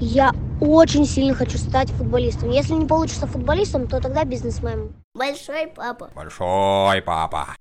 Я очень сильно хочу стать футболистом. Если не получится футболистом, то тогда бизнесменом. Большой папа. Большой папа.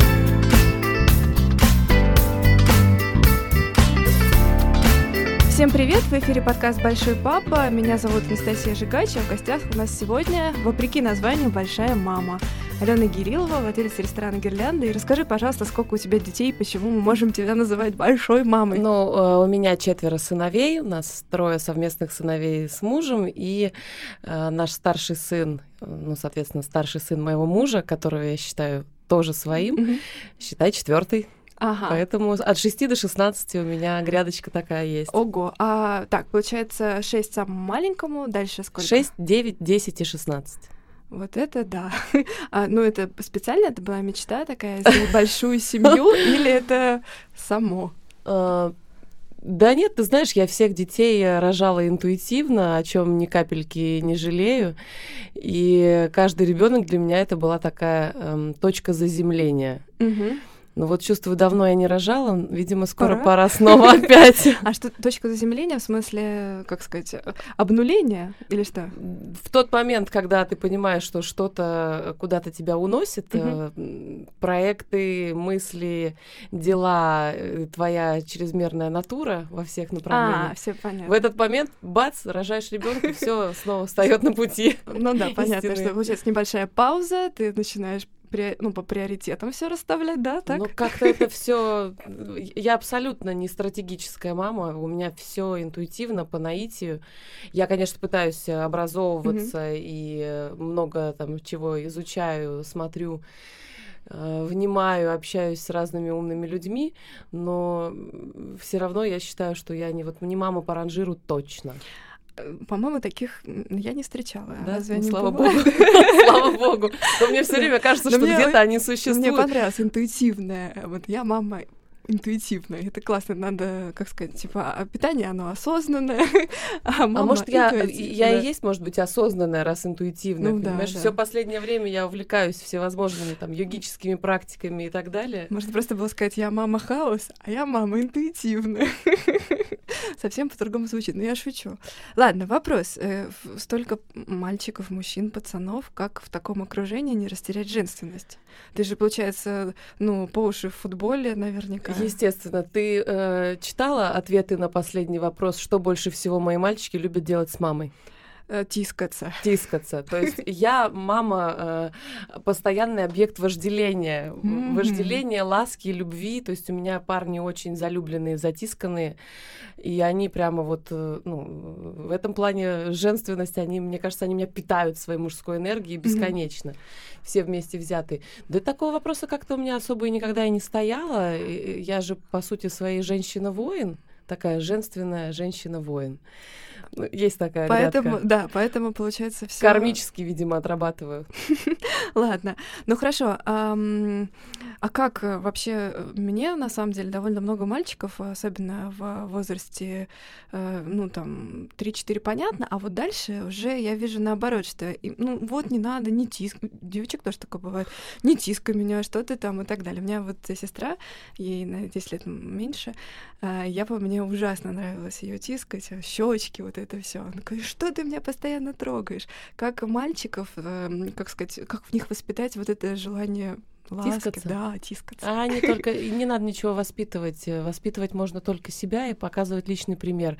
Всем привет! В эфире подкаст «Большой папа». Меня зовут Анастасия Жигач, а в гостях у нас сегодня, вопреки названию, «Большая мама». Алена Гирилова, владелец ресторана «Гирлянда». И расскажи, пожалуйста, сколько у тебя детей, почему мы можем тебя называть большой мамой? Ну, э, у меня четверо сыновей, у нас трое совместных сыновей с мужем, и э, наш старший сын, ну, соответственно, старший сын моего мужа, которого я считаю тоже своим, mm-hmm. считай четвертый. Ага. Поэтому от 6 до 16 у меня грядочка такая есть. Ого. А так, получается, 6 самому маленькому, дальше сколько? 6, 9, 10 и 16. Вот это да. А, ну, это специально это была мечта такая, большую семью, или это само? А, да нет, ты знаешь, я всех детей рожала интуитивно, о чем ни капельки не жалею. И каждый ребенок для меня это была такая эм, точка заземления. Угу. Ну вот чувствую, давно я не рожала, видимо, скоро пора, пора снова опять. А что, точка заземления в смысле, как сказать, обнуления или что? В тот момент, когда ты понимаешь, что что-то куда-то тебя уносит, проекты, мысли, дела, э, твоя чрезмерная натура во всех направлениях. А, все понятно. В этот момент, бац, рожаешь ребенка, все снова встает на пути. Ну да, понятно, что получается небольшая пауза, ты начинаешь ну, по приоритетам все расставлять, да, так? Ну, как-то это все. Я абсолютно не стратегическая мама. У меня все интуитивно, по наитию. Я, конечно, пытаюсь образовываться mm-hmm. и много там чего изучаю, смотрю э, внимаю, общаюсь с разными умными людьми, но все равно я считаю, что я не вот не мама по ранжиру точно. По-моему, таких я не встречала. Да, Разве ну, слава богу. слава богу. Но мне все время кажется, что где-то они существуют. Мне понравилось интуитивное. Вот я мама интуитивно. Это классно. Надо, как сказать, типа, а питание, оно осознанное, а, а может, я, я и есть, может быть, осознанная, раз интуитивная, ну, понимаешь? Да, да. Все последнее время я увлекаюсь всевозможными там йогическими практиками и так далее. Может, просто было сказать, я мама хаос, а я мама интуитивная. Совсем по-другому звучит, но я шучу. Ладно, вопрос. Э, столько мальчиков, мужчин, пацанов, как в таком окружении не растерять женственность? Ты же, получается, ну, по уши в футболе наверняка. Естественно. Ты э, читала ответы на последний вопрос, что больше всего мои мальчики любят делать с мамой? Э, тискаться. Тискаться. То есть я, мама, э, постоянный объект вожделения. Mm-hmm. Вожделения, ласки, любви. То есть у меня парни очень залюбленные, затисканные. И они прямо вот, э, ну, в этом плане женственности, они, мне кажется, они меня питают своей мужской энергией бесконечно. Mm-hmm. Все вместе взятые. Да такого вопроса как-то у меня особо и никогда и не стояло. Я же, по сути, своей женщина-воин. Такая женственная женщина-воин. Ну, есть такая поэтому, рядка. Да, поэтому получается все. Кармически, видимо, отрабатываю. Ладно. Ну хорошо. А, как э, вообще э, мне на самом деле довольно много мальчиков, особенно в возрасте, э, ну там 3-4 понятно, а вот дальше уже я вижу наоборот, что ну вот не надо, не тиск. Девочек тоже такое бывает. Не тискай меня, что ты там и так далее. У меня вот сестра, ей на 10 лет меньше, я по мне ужасно нравилось ее тискать, щечки, вот это все. Он такой, что ты меня постоянно трогаешь? Как мальчиков, э, как сказать, как в них воспитать вот это желание Ласки, тискаться? Да, тискаться. А не только, не надо ничего воспитывать. Воспитывать можно только себя и показывать личный пример.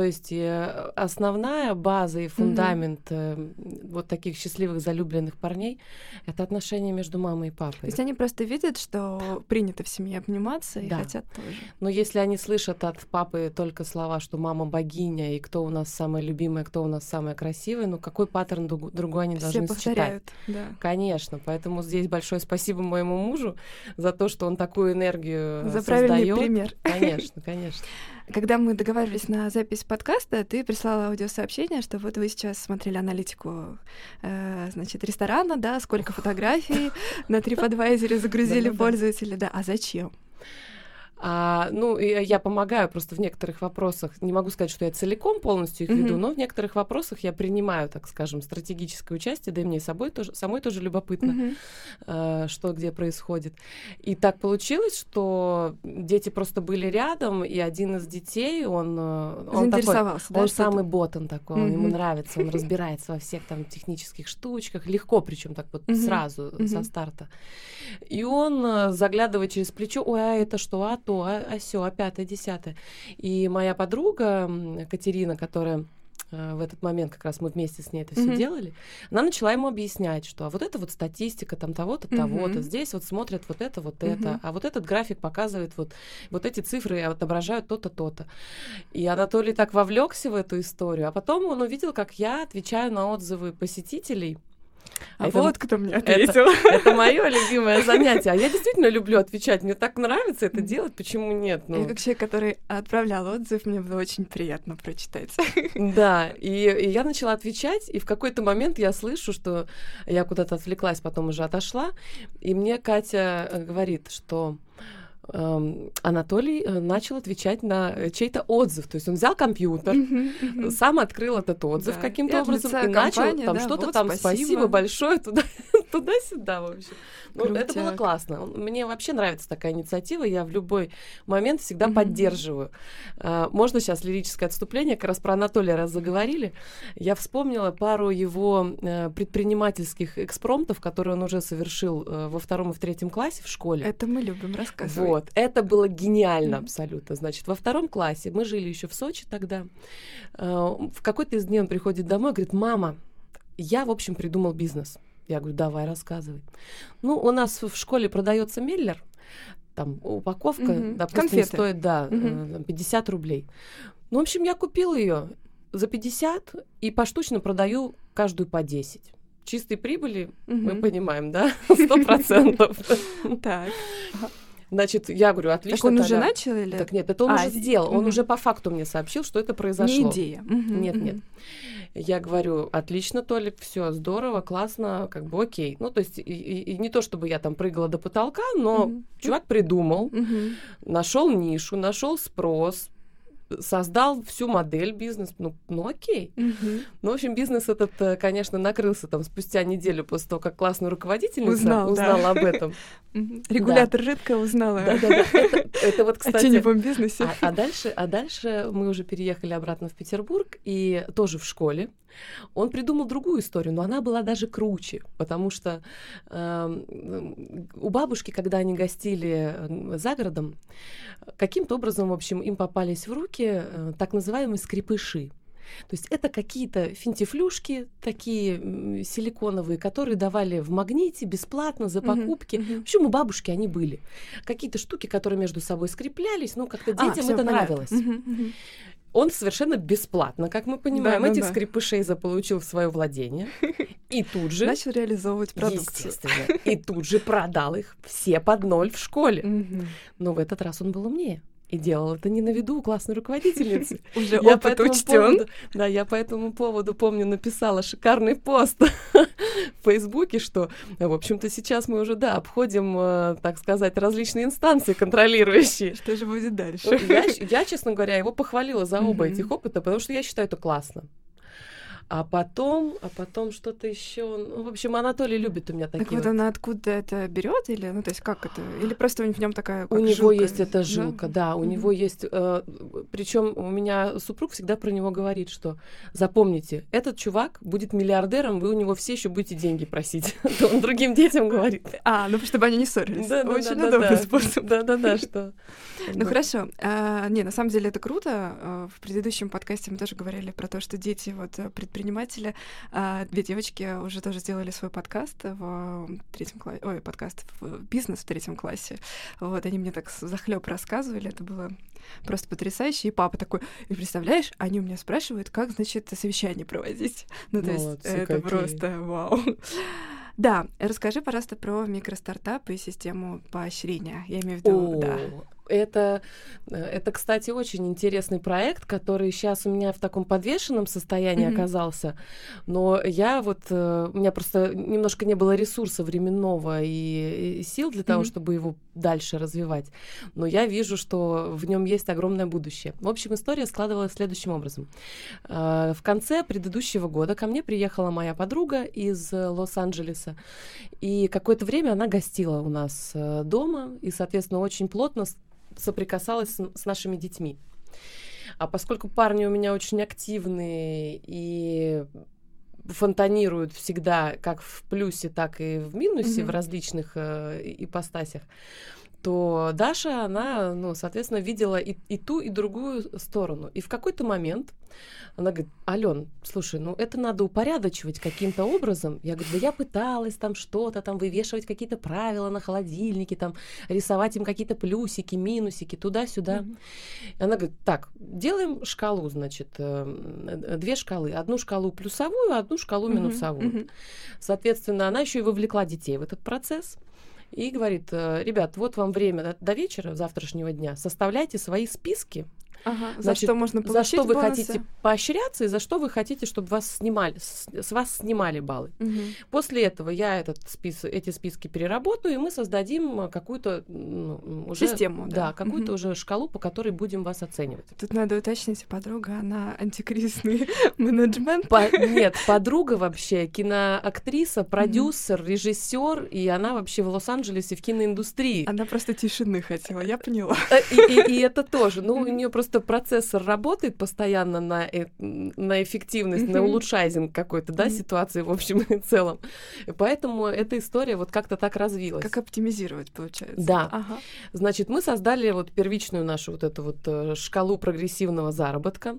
То есть э, основная база и фундамент mm-hmm. вот таких счастливых залюбленных парней — это отношения между мамой и папой. То есть они просто видят, что принято в семье обниматься и да. хотят тоже. Но если они слышат от папы только слова, что мама богиня и кто у нас самая любимая, кто у нас самая красивая, ну какой паттерн другой они Все должны повторяют, считать? Да. Конечно. Поэтому здесь большое спасибо моему мужу за то, что он такую энергию за создает. правильный пример. Конечно, конечно. Когда мы договаривались на запись подкаста, ты прислала аудиосообщение, что вот вы сейчас смотрели аналитику, э, значит, ресторана, да, сколько фотографий на TripAdvisor загрузили пользователи, да, а зачем? А, ну, и я помогаю просто в некоторых вопросах. Не могу сказать, что я целиком полностью их веду, Мгм. но в некоторых вопросах я принимаю, так скажем, стратегическое участие, да и мне собой тоже, самой тоже любопытно, Мгм. э, что где происходит. И так получилось, что дети просто были рядом, и один из детей, он, э, он такой, да, он самый ботан такой, он ему нравится, он разбирается во всех там технических штучках, легко, причем так вот сразу со старта. И он э, заглядывает через плечо, ой, а это что, а то, а, а сё, а пятое, десятое. И моя подруга Катерина, которая э, в этот момент как раз мы вместе с ней это все Мгм. делали, она начала ему объяснять, что а вот это вот статистика там того-то, того-то, Мгм. здесь вот смотрят вот это, вот это, Мгм. а вот этот график показывает вот, вот эти цифры отображают то-то, то-то. И Анатолий так вовлекся в эту историю, а потом он увидел, как я отвечаю на отзывы посетителей. А это- вот кто мне это- ответил. Это мое любимое занятие. А я действительно люблю отвечать. Мне так нравится это делать. Почему нет? Я Ну, как человек, который отправлял отзыв, мне было очень приятно прочитать. да. И, и я начала отвечать, и в какой-то момент я слышу, что я куда-то отвлеклась, потом уже отошла, и мне Катя э, говорит, что Анатолий э, начал отвечать на э, чей-то отзыв. То есть он взял компьютер, сам открыл этот отзыв Да. каким-то И образом и начал компании, там да, что-то вот, там спасибо. спасибо большое туда туда-сюда в общем. Ну, это было классно. Мне вообще нравится такая инициатива. Я в любой момент всегда Мгм. поддерживаю. А, Можно сейчас лирическое отступление? Как раз про Анатолия раз заговорили. Я вспомнила пару его э, предпринимательских экспромтов, которые он уже совершил э, во втором и в третьем классе в школе. Это мы любим рассказывать. Вот, это было гениально абсолютно. Значит, во втором классе, мы жили еще в Сочи тогда, э, в какой-то из дней он приходит домой и говорит, мама, я, в общем, придумал бизнес. Я говорю, давай, рассказывай. Ну, у нас в школе продается Меллер, там упаковка, Мгм. допустим, Конфеты. стоит, да, э, Мгм. там 50 рублей. Ну, в общем, я купила ее за 50 и поштучно продаю каждую по 10. Чистой прибыли, мы Мгм. понимаем, да, сто процентов. Так. Значит, я говорю, отлично. Так он уже тогда». начал или? Так нет, это он А, уже сделал. Он мгм. уже по факту мне сообщил, что это произошло. Не идея. Нет, нет. Я говорю, отлично, Толик, все здорово, классно, как бы окей. Ну, то есть, и, и- и не то, чтобы я там прыгала до потолка, но Мгм. чувак придумал, Мгм. нашел нишу, нашел спрос, создал всю модель бизнес. Ну, ну окей. Мгм. Ну, в общем, бизнес этот, э, конечно, накрылся там спустя неделю после того, как классная руководительница Узнал, да. узнала об этом. Регулятор редко узнала Да-да-да. Это, это вот, о кстати, теневом бизнесе. А, а дальше, а дальше мы уже переехали обратно в Петербург, и тоже в школе. Он придумал другую историю, но она была даже круче, потому что эм, у бабушки, когда они гостили э, за городом, каким-то образом, в общем, им попались в руки э, так называемые скрипыши. То есть это какие-то финтифлюшки такие силиконовые, которые давали в магните бесплатно за покупки. мгм. В общем, у бабушки они были. Какие-то штуки, которые между собой скреплялись, ну, как-то А, детям всё, это понятно. нравилось. Мгм, мгм. Он совершенно бесплатно, как мы понимаем, Да-да-да. этих скрипышей заполучил в свое владение. И тут же, Начал реализовывать продукцию. естественно, и тут же продал их все под ноль в школе. Но в этот раз он был умнее. И делал это не на виду у классной руководительницы. Уже Я по опыт этому учтен. поводу- Да, я по этому поводу, помню, написала шикарный пост в Фейсбуке, что, в общем-то, сейчас мы уже, да, обходим, э, так сказать, различные инстанции контролирующие. Что же будет дальше? Я, я, честно говоря, его похвалила за оба этих опыта, потому что я считаю это классно. А потом, а потом что-то еще. Ну, в общем, Анатолий любит у меня такие. Так вот вот. она откуда это берет или, ну то есть как это, или просто в нем такая У него жилка, есть эта жилка, да, у Мгм. него есть. причем у меня супруг всегда про него говорит, что запомните, этот чувак будет миллиардером, вы у него все еще будете деньги просить. То он другим детям говорит. А, ну чтобы они не ссорились. Да, да, Очень да, удобный да, способ. Да, да, да, что. Ну хорошо. А, не, на самом деле это круто. А, В предыдущем подкасте мы тоже говорили про то, что дети вот э, предприниматели. А, Две девочки уже тоже сделали свой подкаст в третьем классе. Ой, подкаст в бизнес в третьем классе. Вот они мне так захлеб рассказывали. Это было просто потрясающе. И папа такой, и представляешь, они у меня спрашивают, как, значит, совещание проводить. Ну, то есть Молодцы это какие. просто вау. Да, расскажи, пожалуйста, про микростартапы и систему поощрения. Я имею в виду, О, да. Это, это, кстати, очень интересный проект, который сейчас у меня в таком подвешенном состоянии mm-hmm. оказался. Но я вот, э, у меня просто немножко не было ресурса временного и, и сил для того, mm-hmm. чтобы его дальше развивать. Но я вижу, что в нем есть огромное будущее. В общем, история складывалась следующим образом. Э, в конце предыдущего года ко мне приехала моя подруга из Лос-Анджелеса, и какое-то время она гостила у нас э, дома, и, соответственно, очень плотно соприкасалась с, с нашими детьми. А поскольку парни у меня очень активные и фонтанируют всегда как в плюсе, так и в минусе mm-hmm. в различных э, ипостасях, то Даша, она, ну, соответственно, видела и, и ту, и другую сторону. И в какой-то момент она говорит, Ален, слушай, ну это надо упорядочивать каким-то образом. Я говорю, да я пыталась там что-то, там вывешивать какие-то правила на холодильнике, там рисовать им какие-то плюсики, минусики, туда-сюда. Mm-hmm. Она говорит, так, делаем шкалу, значит, э, две шкалы. Одну шкалу плюсовую, одну шкалу минусовую. Mm-hmm. Соответственно, она еще и вовлекла детей в этот процесс и говорит, «Э, ребят, вот вам время до вечера завтрашнего дня, составляйте свои списки Ага, за что можно получить За что вы бонусы? хотите поощряться и за что вы хотите, чтобы вас снимали, с, с вас снимали баллы. Угу. После этого я этот спис, эти списки переработаю, и мы создадим какую-то ну, уже, систему, да, да какую-то угу. уже шкалу, по которой будем вас оценивать. Тут надо уточнить, подруга, она антикризисный менеджмент. По, нет, подруга вообще киноактриса, продюсер, режиссер, и она вообще в Лос-Анджелесе в киноиндустрии. Она просто тишины хотела, я поняла. Э, и, и, и это тоже. Ну, у нее просто просто процессор работает постоянно на, э на эффективность, mm-hmm. на улучшайзинг какой-то, да, mm-hmm. ситуации в общем и целом. И поэтому эта история вот как-то так развилась. Как оптимизировать, получается. Да. Ага. Значит, мы создали вот первичную нашу вот эту вот э, шкалу прогрессивного заработка.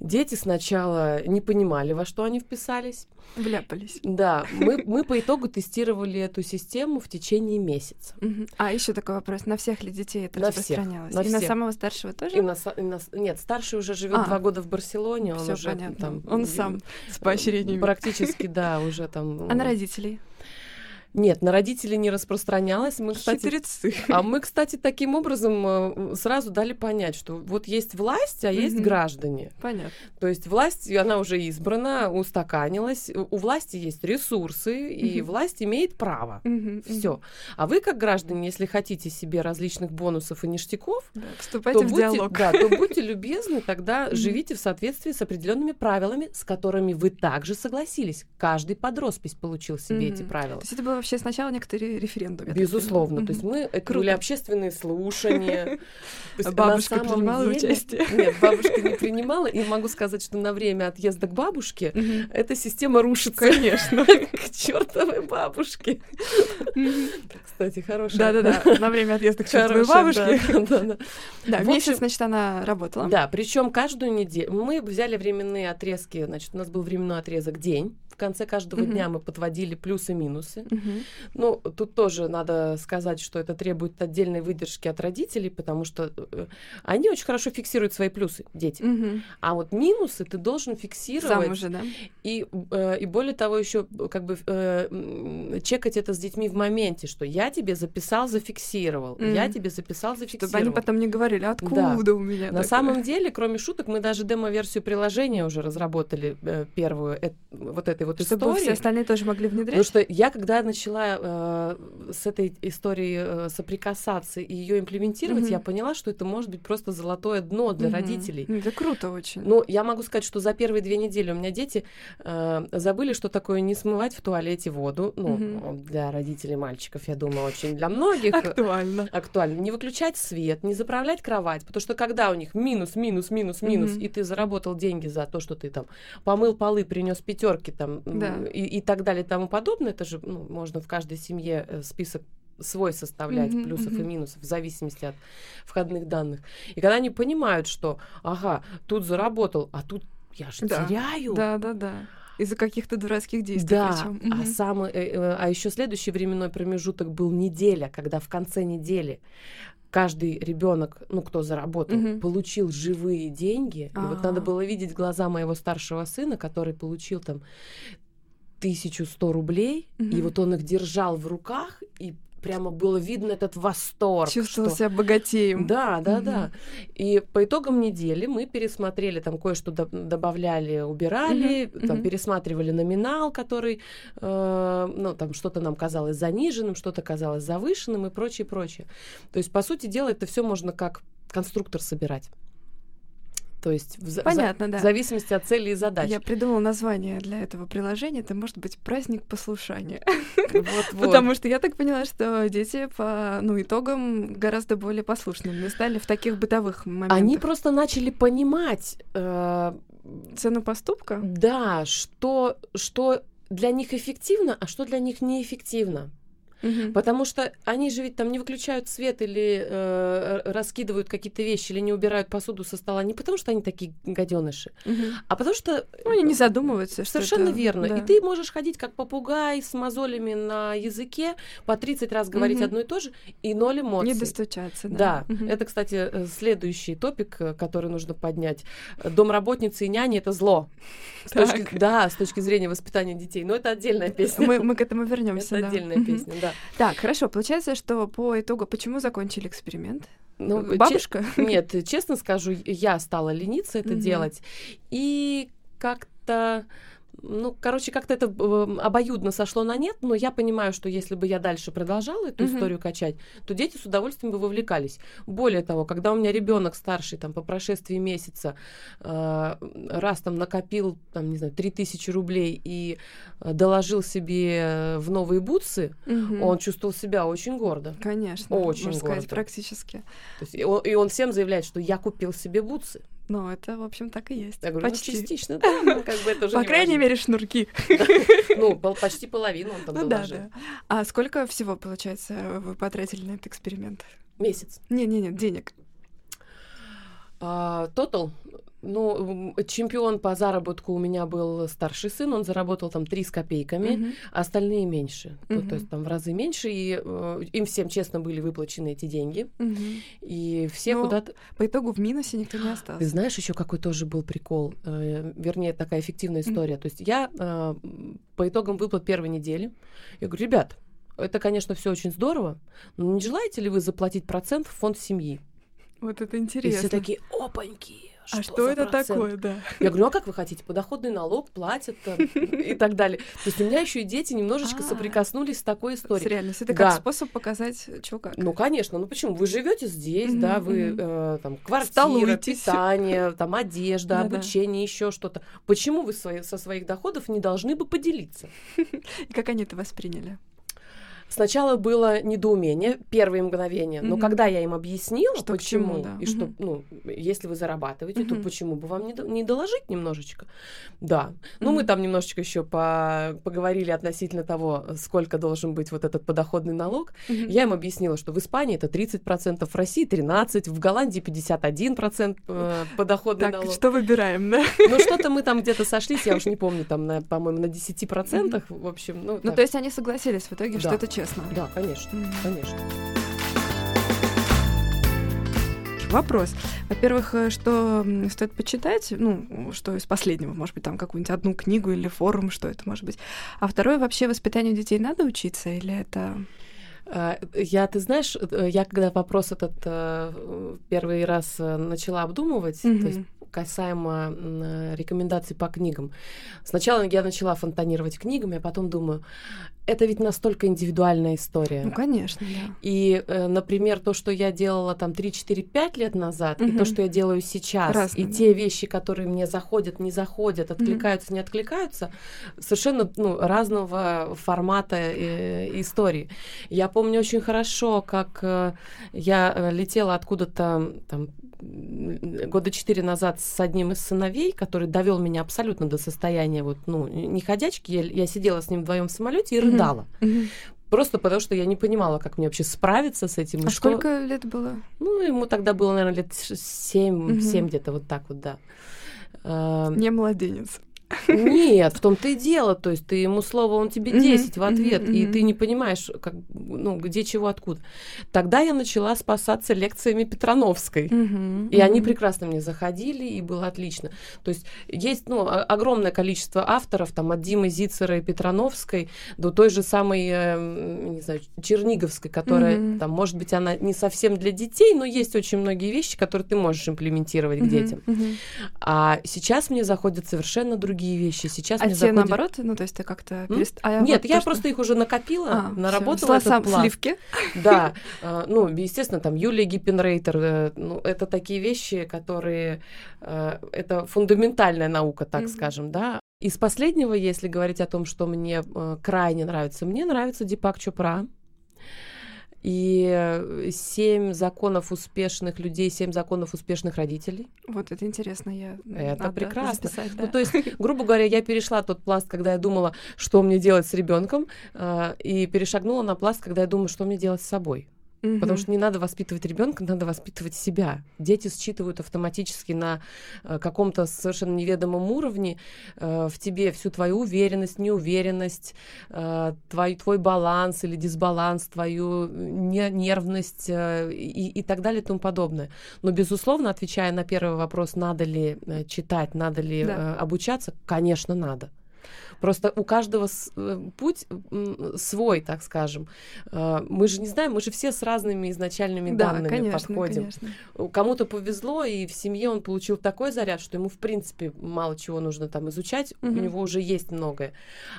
Дети сначала не понимали, во что они вписались. Вляпались. Да, мы, мы по итогу тестировали эту систему в течение месяца. Угу. А еще такой вопрос: на всех ли детей это на распространялось? Всех, на и всех. на самого старшего тоже? И на, и на, нет, старший уже живет а, два года в Барселоне, он уже понятно. там. Он сам с поощрениями. Практически, да, уже там. А на родителей? Нет, на родителей не распространялось. Мы, кстати, Хитрецы. А мы, кстати, таким образом э, сразу дали понять, что вот есть власть, а есть граждане. Понятно. То есть власть, она уже избрана, устаканилась. У власти есть ресурсы, и власть имеет право. Все. А вы, как граждане, если хотите себе различных бонусов и ништяков, да, вступайте то в будьте, диалог. Да, то будьте любезны, тогда живите в соответствии с определенными правилами, с которыми вы также согласились. Каждый под роспись получил себе эти правила. То есть это было вообще сначала некоторые референдумы. Безусловно. То есть мы это были общественные слушания. Бабушка принимала участие? Нет, бабушка не принимала. И могу сказать, что на время отъезда к бабушке эта система рушится. Конечно. К чертовой бабушке. Кстати, хорошая. Да-да-да. На время отъезда к чертовой бабушке. Да, месяц, значит, она работала. Да, причем каждую неделю. Мы взяли временные отрезки. Значит, у нас был временной отрезок день конце каждого mm-hmm. дня мы подводили плюсы-минусы. Mm-hmm. Ну, тут тоже надо сказать, что это требует отдельной выдержки от родителей, потому что э, они очень хорошо фиксируют свои плюсы, дети. Mm-hmm. А вот минусы ты должен фиксировать. Сам уже, да? И, э, и более того, еще как бы э, чекать это с детьми в моменте, что я тебе записал, зафиксировал, mm-hmm. я тебе записал, зафиксировал. Чтобы они потом не говорили, откуда да. у меня. На такое? самом деле, кроме шуток, мы даже демо-версию приложения уже разработали э, первую, э, вот этой вот Чтобы истории. все остальные тоже могли внедрять? Потому что я, когда начала э, с этой историей э, соприкасаться и ее имплементировать, mm-hmm. я поняла, что это может быть просто золотое дно для mm-hmm. родителей. Это круто очень. Ну, я могу сказать, что за первые две недели у меня дети э, забыли, что такое не смывать в туалете воду. Ну, mm-hmm. для родителей мальчиков, я думаю, очень для многих. Актуально. Актуально. Не выключать свет, не заправлять кровать, потому что когда у них минус, минус, минус, минус, и ты заработал деньги за то, что ты там помыл полы, принес пятерки там да. и, и так далее и тому подобное, это же ну, можно в каждой семье э, список свой составлять mm-hmm, плюсов mm-hmm. и минусов в зависимости от входных данных. И когда они понимают, что, ага, тут заработал, а тут я же да. теряю. Да, да, да. Из-за каких-то дурацких действий. Да, причём. а Мгм. самый, э, э, а еще следующий временной промежуток был неделя, когда в конце недели каждый ребенок, ну кто заработал, Мгм. получил живые деньги. И вот надо А. было видеть глаза моего старшего сына, который получил там 1100 рублей, и Мгм. вот он их держал в руках и прямо было видно этот восторг. Чувствовал что... себя богатеем. Да, да, Мгм. да. И по итогам недели мы пересмотрели, там кое-что до- добавляли, убирали, Мгм, там мгм. пересматривали номинал, который, э, ну, там что-то нам казалось заниженным, что-то казалось завышенным и прочее, прочее. То есть, по сути дела, это все можно как конструктор собирать. То есть в, за- Понятно, за- да. в зависимости от целей и задач. Я придумала название для этого приложения. Это может быть праздник послушания. Вот-вот. Потому что я так поняла, что дети по ну, итогам гораздо более послушными стали в таких бытовых моментах. Они просто начали понимать, э, Цену поступка? да, что, что для них эффективно, а что для них неэффективно. Мгм. Потому что они же ведь там не выключают свет или э, раскидывают какие-то вещи или не убирают посуду со стола не потому, что они такие гаденыши, Мгм. а потому что Ну, они не задумываются, что Совершенно это- верно. да. И ты можешь ходить как попугай с мозолями на языке, по 30 раз говорить Мгм. одно и то же, и ноль эмоций. Не достучаться, да. Да, Мгм. это, кстати, э, следующий топик, э, который нужно поднять. Домработницы и няни это зло. С точки, да, с точки зрения воспитания детей. Но это отдельная песня. Мы, мы к этому вернемся. Это да. отдельная песня, да. Так, хорошо. Получается, что по итогу, почему закончили эксперимент? Ну, че- Бабушка? Нет, честно скажу, я стала лениться это Мгм. делать. И как-то, ну, короче, как-то это э, обоюдно сошло на нет, но я понимаю, что если бы я дальше продолжала эту Мгм. историю качать, то дети с удовольствием бы вовлекались. Более того, когда у меня ребенок старший, там, по прошествии месяца, э, раз там накопил, там, не знаю, 3000 рублей и э, доложил себе в новые бутсы, Мгм. он чувствовал себя очень гордо. Конечно, Очень можно сказать, гордо. практически. То есть, и, он, и он всем заявляет, что я купил себе бутсы. Но это, в общем, так и есть. Я говорю, Почти. ну, частично, да, ну, как бы это уже По не крайней мере, шнурки. Ну, почти половину он там Ну доложил. да. А сколько всего, получается, вы потратили на этот эксперимент? Месяц. Не-не-не, денег. Тотал, ну, чемпион по заработку у меня был старший сын, он заработал там три с копейками, а остальные меньше. То- Мгм. То есть там в разы меньше, и э, им всем честно были выплачены эти деньги. Мгм. И все Но куда-то... По итогу в минусе никто не Ты остался. знаешь, еще какой тоже был прикол, э, вернее, такая эффективная история. То есть я э, по итогам выплат первой недели, я говорю, ребят, это, конечно, все очень здорово, но не желаете ли вы заплатить процент в фонд семьи? Вот это И интересно. все такие, опаньки, а что, что за это процент?» такое, да? Я говорю, ну а как вы хотите? Подоходный налог платят там, и так далее. То есть у меня еще и дети немножечко А. соприкоснулись с такой С историей. реальностью. Это как способ показать, что как. Ну, конечно, ну почему? Вы живете здесь, да, вы э, там квартира, питание, там одежда, обучение, еще что-то. Почему вы со своих доходов не должны бы поделиться? И как они это восприняли? Сначала было недоумение, первые мгновения, но Мгм. когда я им объяснила, Что почему, чему, да. и что, Мгм. ну, если вы зарабатываете, то Мгм. почему бы вам не, не доложить немножечко? Да. Ну, мы там немножечко еще по- поговорили относительно того, сколько должен быть вот этот подоходный налог. Мгм. Я им объяснила, что в Испании это 30%, в России 13%, в Голландии 51% э, подоходный Так, налог. что выбираем, да? Ну, что-то мы там где-то сошлись, я уж не помню, там, на, по-моему, на 10%. В общем, ну, Ну, так. то есть они согласились в итоге, что Да. это честно. Да, конечно, Мгм. конечно. Вопрос. Во-первых, э, что стоит почитать, ну, что из последнего, может быть, там какую-нибудь одну книгу или форум, что это может быть. А второе, вообще воспитанию детей надо учиться или это... А, Я, ты знаешь, э, я когда вопрос этот э, первый раз начала обдумывать, то есть. Касаемо рекомендаций по книгам. Сначала я начала фонтанировать книгами, а потом думаю, это ведь настолько индивидуальная история. Ну, конечно, да. И, э, например, то, что я делала там 3-4-5 лет назад, и Мгм. то, что я делаю сейчас, Разные, и те вещи, которые мне заходят, не заходят, откликаются, не откликаются, совершенно ну, разного формата э, истории. Я помню очень хорошо, как э, я э, летела откуда-то там года четыре назад с одним из сыновей, который довел меня абсолютно до состояния вот, ну, не ходячки. Я, я сидела с ним вдвоем в самолете и Мгм. рыдала. Мгм. Просто потому, что я не понимала, как мне вообще справиться с этим. А что- сколько лет было? Ну, ему тогда было, наверное, лет семь, семь где-то вот так вот, да. А, Не младенец. Нет, в том-то и дело. То есть ты ему слово, он тебе 10 в ответ, и ты не понимаешь, как, ну, где чего, откуда. Тогда я начала спасаться лекциями Петрановской. И они прекрасно мне заходили, и было отлично. То есть есть ну, огромное количество авторов, там, от Димы Зицера и Петрановской до той же самой, э, не знаю, Черниговской, которая, там, может быть, она не совсем для детей, но есть очень многие вещи, которые ты можешь имплементировать к детям. А сейчас мне заходят совершенно другие вещи. Сейчас а мне тебе заходит... наоборот? Ну, то есть ты как-то... Перест... А Нет, вот я то, просто что... их уже накопила, а, наработала всё, этот пласт. сливки. Да, э, ну, естественно, там Юлия Гиппенрейтер, э, ну, это такие вещи, которые... э, Это фундаментальная наука, так скажем, да. Из последнего, если говорить о том, что мне крайне нравится, мне нравится Дипак Чопра. И семь законов успешных людей, семь законов успешных родителей. Вот это интересно, я... Это надо прекрасно. записать, Ну, да. то есть, грубо говоря, я перешла тот пласт, когда я думала, что мне делать с ребенком, э, и перешагнула на пласт, когда я думаю, что мне делать с собой. Потому Мгм. что не надо воспитывать ребенка, надо воспитывать себя. Дети считывают автоматически на э, каком-то совершенно неведомом уровне э, в тебе всю твою уверенность, неуверенность, э, твой, твой баланс или дисбаланс, твою не- нервность э, и, и так далее и тому подобное. Но, безусловно, отвечая на первый вопрос, надо ли э, читать, надо ли Да. э, обучаться, конечно, надо. Просто у каждого с- э, путь свой, так скажем. Э, Мы же не знаем, мы же все с разными изначальными Да, данными конечно, подходим. конечно. Кому-то повезло, и в семье он получил такой заряд, что ему, в принципе, мало чего нужно там изучать, у Мгм. него уже есть многое.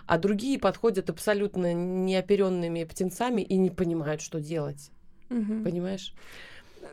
А другие подходят абсолютно неоперенными птенцами и не понимают, что делать. Мгм. Понимаешь?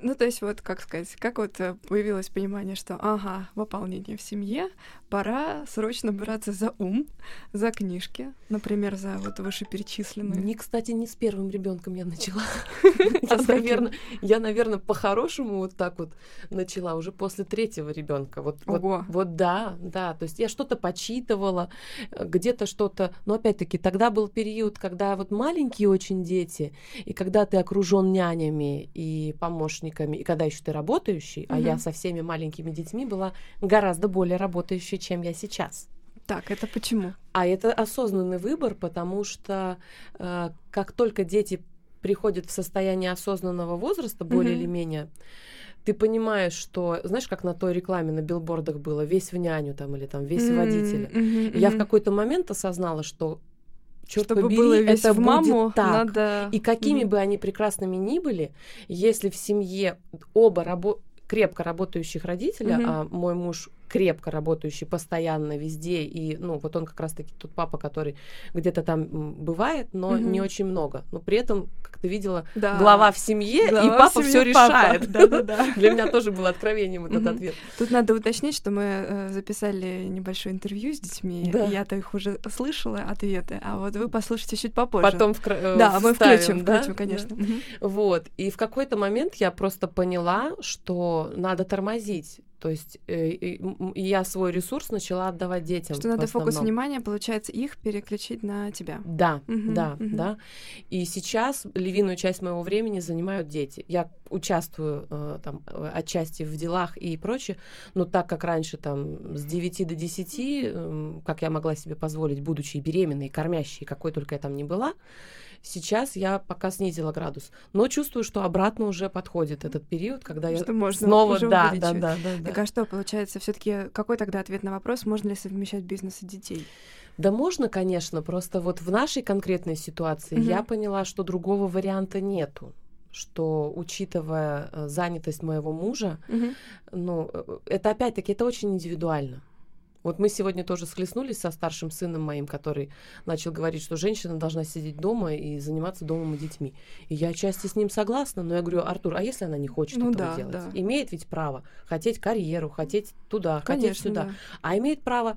Ну, то есть, вот, как сказать, как вот э, появилось понимание, что, ага, выполнение в семье, пора срочно браться за ум, за книжки, например, за вот вышеперечисленные. Не, кстати, не с первым ребенком я начала. Я, наверное, я, наверное, по-хорошему вот так вот начала уже после третьего ребенка. Вот, вот, вот да, да. То есть я что-то почитывала, э, где-то что-то. Но опять-таки тогда был период, когда вот маленькие очень дети, и когда ты окружен нянями и помощниками, и когда еще ты работающий, а я со всеми маленькими детьми была гораздо более работающей, чем я сейчас. Так, это почему? А это осознанный выбор, потому что э, как только дети приходят в состояние осознанного возраста, более Мгм. или менее, ты понимаешь, что, знаешь, как на той рекламе на билбордах было, весь в няню там или там весь в водителя. М, мгм, И Я в какой-то момент осознала, что черт Чтобы побери, было весь это в маму, будет так. надо... И какими Мгм. бы они прекрасными ни были, если в семье оба рабо- крепко работающих родителя, Мгм. а мой муж крепко работающий постоянно везде, и, ну, вот он как раз-таки тот папа, который где-то там бывает, но Мгм. не очень много. Но при этом, как ты видела, Да. глава в семье, и Глава в папа все решает. Для меня тоже было откровением этот ответ. Тут надо уточнить, что мы э, записали небольшое интервью с детьми. Да. и Я-то их уже слышала, ответы, а вот вы послушайте чуть попозже. Потом э, Да, мы включим, да? включим, конечно. Да. Вот. И в какой-то момент я просто поняла, что надо тормозить. То есть э, я свой ресурс начала отдавать детям. Что надо фокус внимания, получается, их переключить на тебя. Да, Мгм, да, мгм. да. И сейчас львиную часть моего времени занимают дети. Я участвую э, там э, отчасти в делах и прочее, но так как раньше там с 9 до 10, эм, как я могла себе позволить, будучи и беременной, и кормящей, какой только я там не была, сейчас я пока снизила градус. Но чувствую, что обратно уже подходит этот период, когда я Что можно снова... уже да, да, да, да, да. Так а что, получается, все таки какой тогда ответ на вопрос, можно ли совмещать бизнес и детей? Да можно, конечно, просто вот в нашей конкретной ситуации Мгм. я поняла, что другого варианта нету что, учитывая э, занятость моего мужа, Мгм. ну, э, это опять-таки, это очень индивидуально. Вот мы сегодня тоже схлестнулись со старшим сыном моим, который начал говорить, что женщина должна сидеть дома и заниматься домом и детьми. И я отчасти с ним согласна, но я говорю, Артур, а если она не хочет Ну этого да, делать? да. Имеет ведь право хотеть карьеру, хотеть туда, хотеть Конечно, сюда. да. А имеет право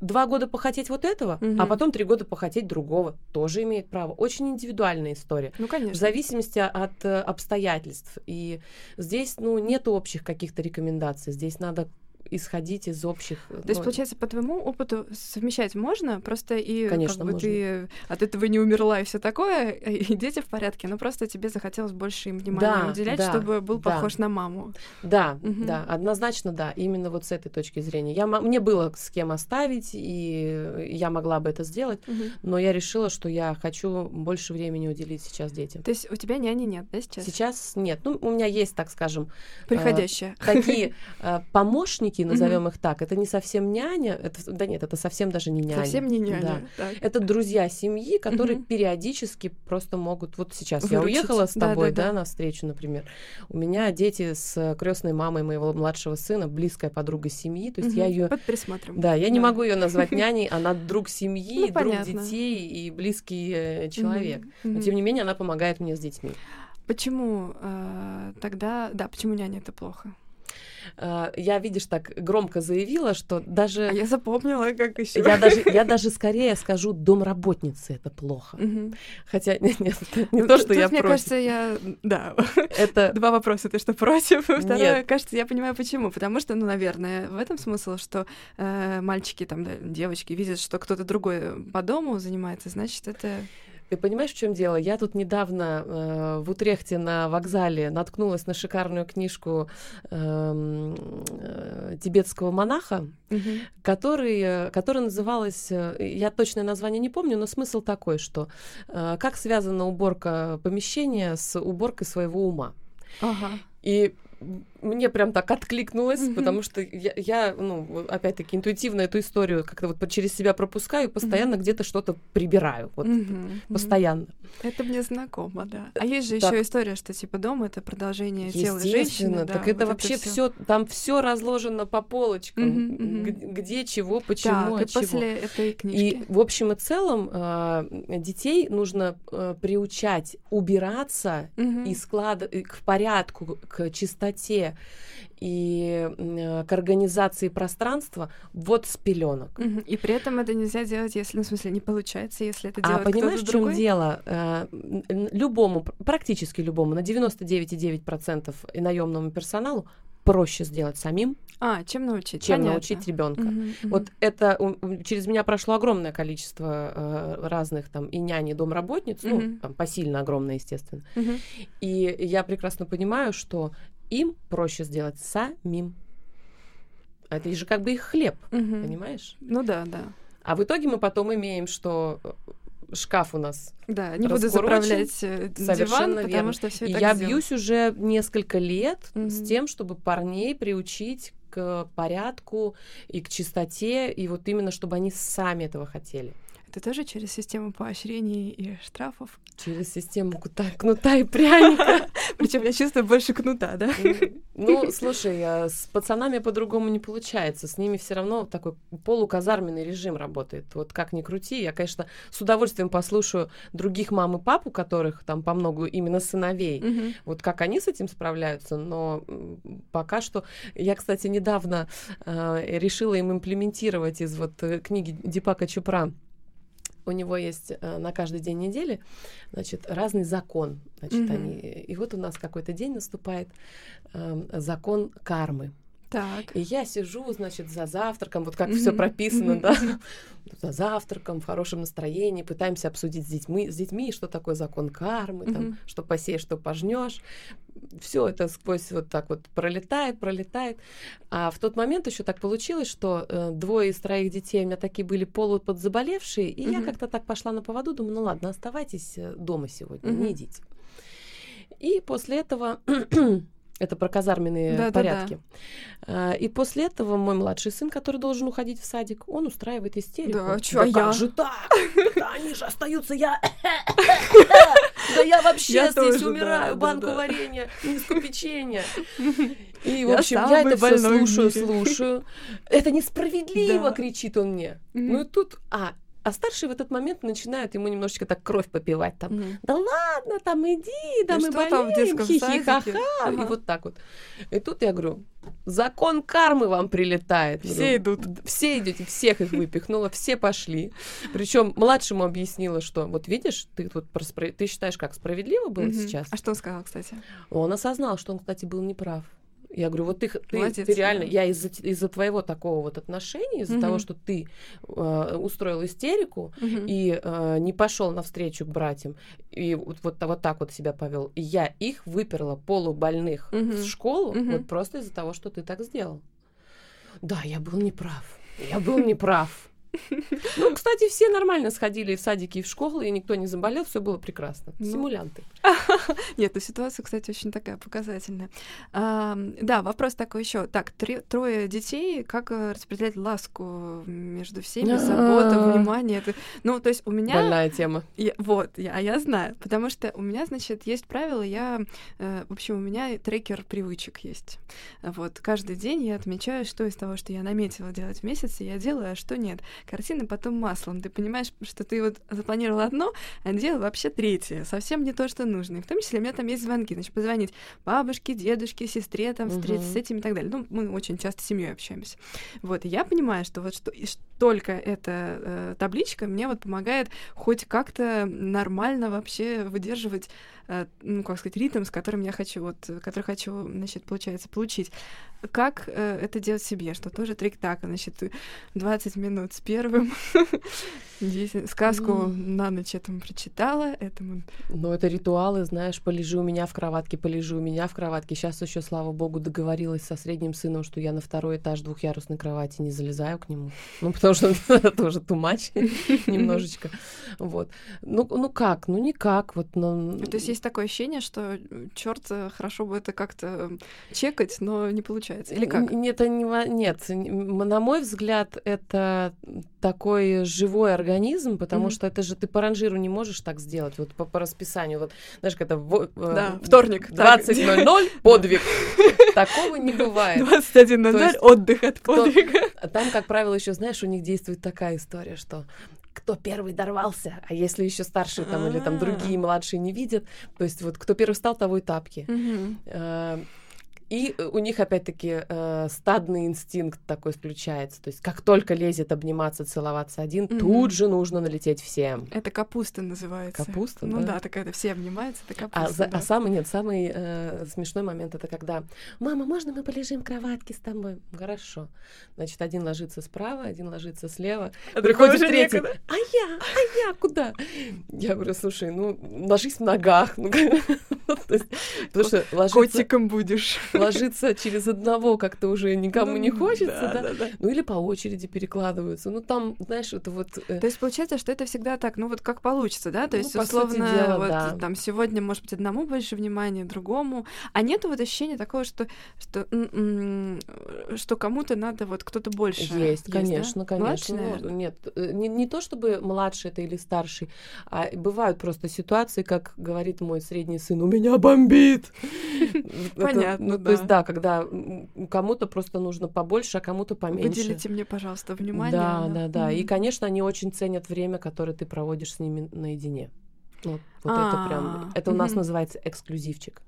два года похотеть вот этого, а Мгм. потом три года похотеть другого. Тоже имеет право. Очень индивидуальная история. Ну, В конечно. зависимости от э, обстоятельств. И здесь, ну, нет общих каких-то рекомендаций. Здесь надо исходить из общих. То есть, ну, получается, по твоему опыту совмещать можно, просто и Конечно, как бы можно. ты от этого не умерла и все такое, и дети в порядке, но просто тебе захотелось больше им внимания Да, уделять, да, чтобы был да. похож на маму. Да, Мгм. да, однозначно да, именно вот с этой точки зрения. Я, мне было с кем оставить, и я могла бы это сделать, но я решила, что я хочу больше времени уделить сейчас детям. То есть у тебя няни нет, да, сейчас? Сейчас нет. Ну, у меня есть, так скажем, Приходящая. такие э, помощники, назовем их так. Это не совсем няня, это, да нет, это совсем даже не няня. Совсем не Да. няня. так. Это друзья семьи, которые Мгм. периодически просто могут. Вот сейчас я Выручить. уехала с Да, тобой, да, да, да. на встречу, например. У меня дети с крестной мамой моего младшего сына, близкая подруга семьи. То есть я Мгм. ее. Под присмотром. Да, я не Да. могу ее назвать няней, она друг семьи, Ну, друг понятно. детей и близкий э, человек. Мгм. Но тем не менее она помогает мне с детьми. Почему э, тогда, да, почему няня это плохо? Э, Я, видишь, так громко заявила, что даже А я запомнила, как еще. я даже, я даже скорее скажу, домработницы это плохо. Хотя нет, нет, не то, что я Ну, мне против. кажется, я, да, Это Два вопроса. Ты что, против? Второе, Нет. кажется, я понимаю, почему. Потому что, ну, наверное, в этом смысл, что э, мальчики, там, да, девочки видят, что кто-то другой по дому занимается, значит, это... Ты понимаешь, в чем дело? Я тут недавно э, в Утрехте на вокзале наткнулась на шикарную книжку эм, э, тибетского монаха, который, э, которая называлась, э, я точное название не помню, но смысл такой, что э, как связана уборка помещения с уборкой своего ума. Ага. И мне прям так откликнулось, Мгм. потому что я, я, ну, опять-таки, интуитивно эту историю как-то вот через себя пропускаю и постоянно где-то что-то прибираю. Вот мгм. постоянно. Это мне знакомо, да. А есть же Так. еще история, что типа дом это продолжение тела женщины. Естественно, да, так это вот вообще все, там все разложено по полочкам, мгм. г- где, чего, почему, Так, и от чего. после этой И книжки. в общем и целом а, детей нужно а, приучать убираться Мгм. и склад и к порядку, к чистоте и э, к организации пространства вот с пеленок. И при этом это нельзя делать, если, ну, в смысле, не получается, если это А делает понимаешь, в чем дело? Э, Любому, пр- практически любому, на 99,9% и наемному персоналу проще сделать самим, А, чем научить? чем Понятно. научить ребенка. Мгм, мгм. Вот это у- через меня прошло огромное количество э, разных там и няни, и домработниц, ну, Мгм. там посильно огромное, естественно. Мгм. И я прекрасно понимаю, что им проще сделать самим. А Это же как бы их хлеб, Мгм. понимаешь? Ну да, да. А в итоге мы потом имеем, что э, шкаф у нас Да, не буду заправлять э, Совершенно диван, потому верно. что все так я сделано. бьюсь уже несколько лет с Мгм. тем, чтобы парней приучить к порядку и к чистоте, и вот именно чтобы они сами этого хотели. Это тоже через систему поощрений и штрафов. Через систему кута- кнута и пряника. Причем я чувствую больше кнута, да? Ну, слушай, а с пацанами по-другому не получается. С ними все равно такой полуказарменный режим работает. Вот как ни крути, я, конечно, с удовольствием послушаю других мам и пап, у которых там по много именно сыновей. Вот как они с этим справляются, но пока что... Я, кстати, недавно э, решила им имплементировать из вот э, книги Дипака Чупра. У него есть э, на каждый день недели, значит, разный закон. Значит, Мгм. они... И вот у нас какой-то день наступает э, закон кармы. Так. И я сижу, значит, за завтраком, вот как Мгм. все прописано, Мгм. да, за завтраком, в хорошем настроении, пытаемся обсудить с детьми, с детьми, что такое закон кармы, там, Мгм. что посеешь, что пожнешь. Все это сквозь вот так вот пролетает, пролетает. А в тот момент еще так получилось, что э, двое из троих детей у меня такие были полуподзаболевшие, и я Мгм. как-то так пошла на поводу, думаю, ну ладно, оставайтесь э, дома сегодня, Мгм. не идите. И после этого это про казарменные Да-да-да. порядки. А, И после этого мой младший сын, который должен уходить в садик, он устраивает истерику. Да, чё, а как я? же так? Да они же остаются, я... Да я вообще здесь да, умираю, да, банку да. варенья, миску печенья. И, в общем, я это все слушаю, слушаю. Это несправедливо, Да. кричит он мне. Ну и тут... А, а старшие в этот момент начинают ему немножечко так кровь попивать там. Мгм. Да ладно, там иди, да Да мы болеем, хихи-ха-ха. садике? И Ага. вот так вот. И тут я говорю, закон кармы вам прилетает. Все Говорю, идут. Все идете, всех их выпихнула, все пошли. Причем младшему объяснила, что вот видишь, ты про спра- ты считаешь, как справедливо было сейчас? А что он сказал, кстати? Он осознал, что он, кстати, был неправ. Я говорю, вот ты, ты, Молодец, ты реально, да. я из-за из-за твоего такого вот отношения, из-за Мгм. того, что ты э, устроил истерику Мгм. и э, не пошел навстречу к братьям, и вот, вот, вот так вот себя повел, и я их выперла полубольных Мгм. в школу, Мгм. вот просто из-за того, что ты так сделал. Да, я был неправ. Я был неправ. Ну, кстати, все нормально сходили в садики и в школы, и никто не заболел, все было прекрасно. Ну. Симулянты. Нет, ну ситуация, кстати, очень такая показательная. Да, вопрос такой еще. Так, трое детей, как э, распределять ласку между всеми, забота, внимание? Ну, то есть у меня... Больная тема. Вот, а я знаю, потому что у меня, значит, есть правило, я, э, в общем, у меня трекер привычек есть. Вот, каждый день я отмечаю, что из того, что я наметила делать в месяц, я делаю, а что нет. Картина потом маслом. Ты понимаешь, что ты вот запланировал одно, а делал вообще третье. Совсем не то, что нужно. И в том числе у меня там есть звонки. Значит, позвонить бабушке, дедушке, сестре, там, встретиться с Мгм. этим и так далее. Ну, мы очень часто с семьей общаемся. Вот, и я понимаю, что вот что, и только эта э, табличка мне вот помогает хоть как-то нормально вообще выдерживать, э, ну, как сказать, ритм, с которым я хочу, вот, который хочу, значит, получается, получить. Как э, это делать себе? Что тоже трик так, значит, ты 20 минут с первым, 10 сказку Ну. на ночь этому прочитала, этому... Но это ритуалы, знаешь, полежи у меня в кроватке, полежи у меня в кроватке. Сейчас еще, слава богу, договорилась со средним сыном, что я на второй этаж двухъярусной кровати не залезаю к нему. Ну, потому что это уже тумач немножечко. Вот. Ну, ну как? Ну, никак. Вот, ну, То есть есть такое ощущение, что черт, хорошо бы это как-то чекать, но не получается. Или как? Н- Это не, нет, на мой взгляд, это такой живой организм, потому Мгм. что это же ты по ранжиру не можешь так сделать, вот по, по расписанию. Вот, знаешь, когда во- э, Да, вторник, так. 20.00 подвиг. Такого не бывает. 21.00 То есть отдых от подвига. Там, как правило, еще, знаешь, у них действует такая история, что кто первый дорвался, а если еще старшие там или там А. другие младшие не видят, то есть вот кто первый встал, того и тапки. Мгм. Э, И у них, опять-таки, э, стадный инстинкт такой включается. То есть, как только лезет обниматься, целоваться один, Мгм. тут же нужно налететь всем. Это капуста называется. Капуста, Ну да? да, такая, все обнимаются, это А, капуста. за- да. а самый, нет, самый э, смешной момент это когда «Мама, можно мы полежим в кроватке с тобой?» Хорошо. Значит, один ложится справа, один ложится слева. А Приходит третий. некуда. А я? А я куда? Я говорю, слушай, ну, ложись в ногах. Ну, Потому что ложиться, Котиком будешь. ложиться через одного как-то уже никому не Ну, хочется, да? да. Ну, или по очереди перекладываются. Ну, там, знаешь, это вот... э, То есть получается, что это всегда так, ну вот как получится, да? То Ну, есть, условно, дела, вот да. там сегодня, может быть, одному больше внимания, другому. А нету вот ощущения такого, что, что, м, м, что кому-то надо, вот кто-то больше. Есть, конечно, конечно. Младший, Ну, наверное? нет, э, не, не то чтобы младший это или старший, а бывают просто ситуации, как говорит мой средний сын, у меня бомбит. Понятно, ну, То есть, да. да, когда кому-то просто нужно побольше, а кому-то поменьше. Выделите мне, пожалуйста, внимание. Да, да, да. И, конечно, они очень ценят время, которое ты проводишь с ними наедине. Вот, вот это прям, А, это у нас называется эксклюзивчик.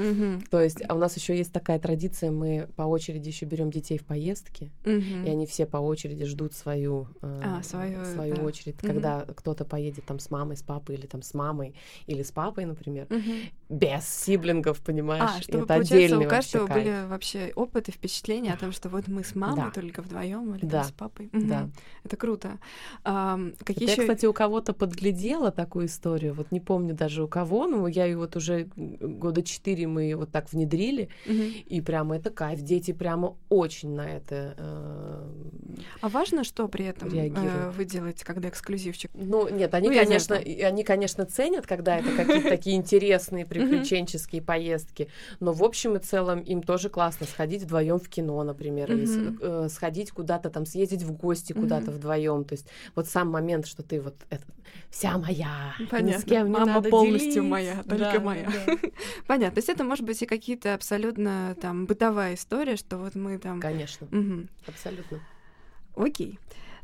Мгм, То есть, а у нас еще есть такая традиция, мы по очереди еще берем детей в поездки, мгм. и они все по очереди ждут свою, э, А, свою, свою да. очередь, Мгм. когда кто-то поедет там с мамой, с папой, или там с мамой, или с папой, например, Мгм. без сиблингов, понимаешь? А, чтобы, это отдельный у каждого вообще были вообще опыт и впечатления о том, что вот мы с мамой Да. только вдвоем или Да. там с папой. Да. Мгм. Это круто. Ам, какие Это еще я, кстати, у кого-то подглядела такую историю, вот не помню даже у кого, но я ее вот уже года четыре мы вот так внедрили, и прямо это кайф. Дети прямо очень на это э, А важно, что при этом э, вы делаете, когда эксклюзивчик? Ну, нет, они, Ну, конечно, они, конечно, ценят, когда это какие-то такие интересные приключенческие поездки. Но в общем и целом им тоже классно сходить вдвоем в кино, например, или э, сходить куда-то там, съездить в гости куда-то вдвоем. То есть вот сам момент, что ты вот вся моя, ни с Понятно. кем не Мама полностью моя, только моя. Понятно. Это может быть и какие-то абсолютно там бытовая история, что вот мы там... Конечно, Мгм. абсолютно. Окей.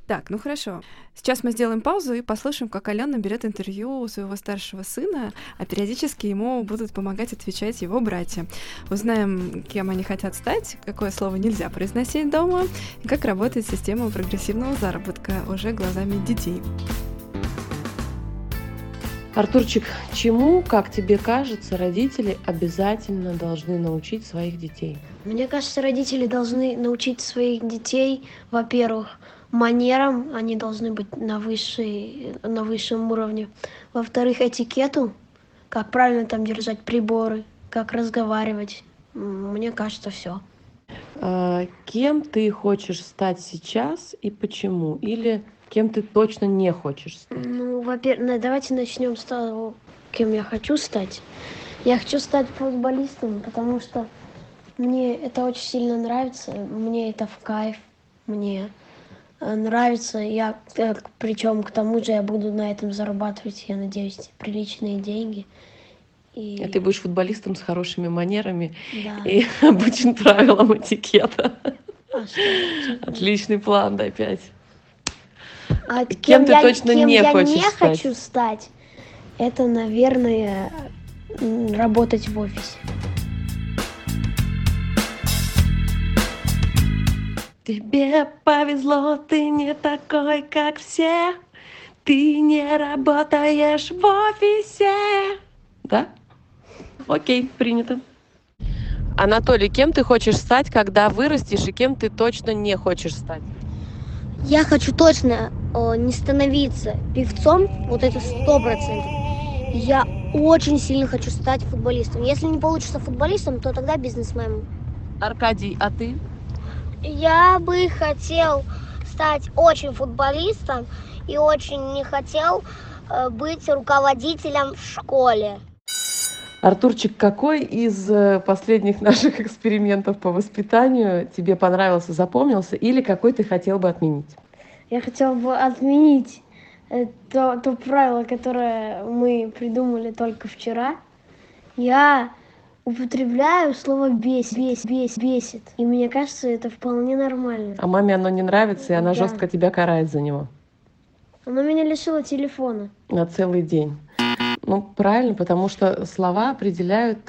Так, ну хорошо. Сейчас мы сделаем паузу и послушаем, как Алена берет интервью у своего старшего сына, а периодически ему будут помогать отвечать его братья. Узнаем, кем они хотят стать, какое слово нельзя произносить дома, и как работает система прогрессивного заработка уже глазами детей. Артурчик, чему, как тебе кажется, родители обязательно должны научить своих детей? Мне кажется, родители должны научить своих детей, во-первых, манерам, они должны быть на, высшей, на высшем уровне. Во-вторых, этикету, как правильно там держать приборы, как разговаривать. Мне кажется, все. А, Кем ты хочешь стать сейчас и почему? Или кем ты точно не хочешь стать? Ну, во-первых, давайте начнем с того, кем я хочу стать. Я хочу стать футболистом, потому что мне это очень сильно нравится, мне это в кайф, мне э, нравится, я, причем к тому же я буду на этом зарабатывать, я надеюсь, приличные деньги. И, А Ты будешь футболистом с хорошими манерами да. и обучен правилам этикета. А что? Отличный план, да, опять. А кем ты я, точно кем не я хочешь не стать? хочу стать, это, наверное, работать в офисе. Тебе повезло, ты не такой, как все. Ты не работаешь в офисе. Да? Окей, принято. Анатолий, кем ты хочешь стать, когда вырастешь, и кем ты точно не хочешь стать? Я хочу точно э, не становиться певцом, вот это сто процентов. Я очень сильно хочу стать футболистом. Если не получится футболистом, то тогда бизнесменом. Аркадий, а ты? Я бы хотел стать очень футболистом и очень не хотел э, быть руководителем в школе. Артурчик, какой из э, последних наших экспериментов по воспитанию тебе понравился, запомнился, или какой ты хотел бы отменить? Я хотела бы отменить э, то, то правило, которое мы придумали только вчера. Я употребляю слово бес, бес, бес, бесит. И мне кажется, это вполне нормально. А маме оно не нравится, и она Да. жестко тебя карает за него Оно меня лишило телефона. на целый день. Ну, правильно, потому что слова определяют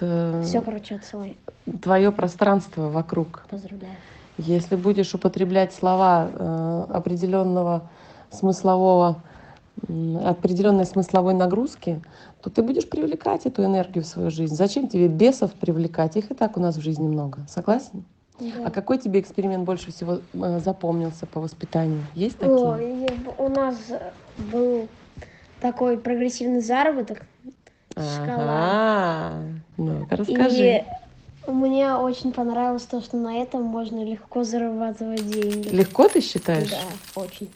Все, короче, отсылай. твое пространство вокруг. Поздравляю. Если будешь употреблять слова э, определенного смыслового, определенной смысловой нагрузки, то ты будешь привлекать эту энергию в свою жизнь. Зачем тебе бесов привлекать? Их и так у нас в жизни много. Согласен? А какой тебе эксперимент больше всего э, запомнился по воспитанию? Есть такие? О, у нас был такой прогрессивный заработок. Ага. Ну-ка, расскажи. И мне очень понравилось то, что на этом можно легко зарабатывать деньги. Легко ты считаешь? Да, очень.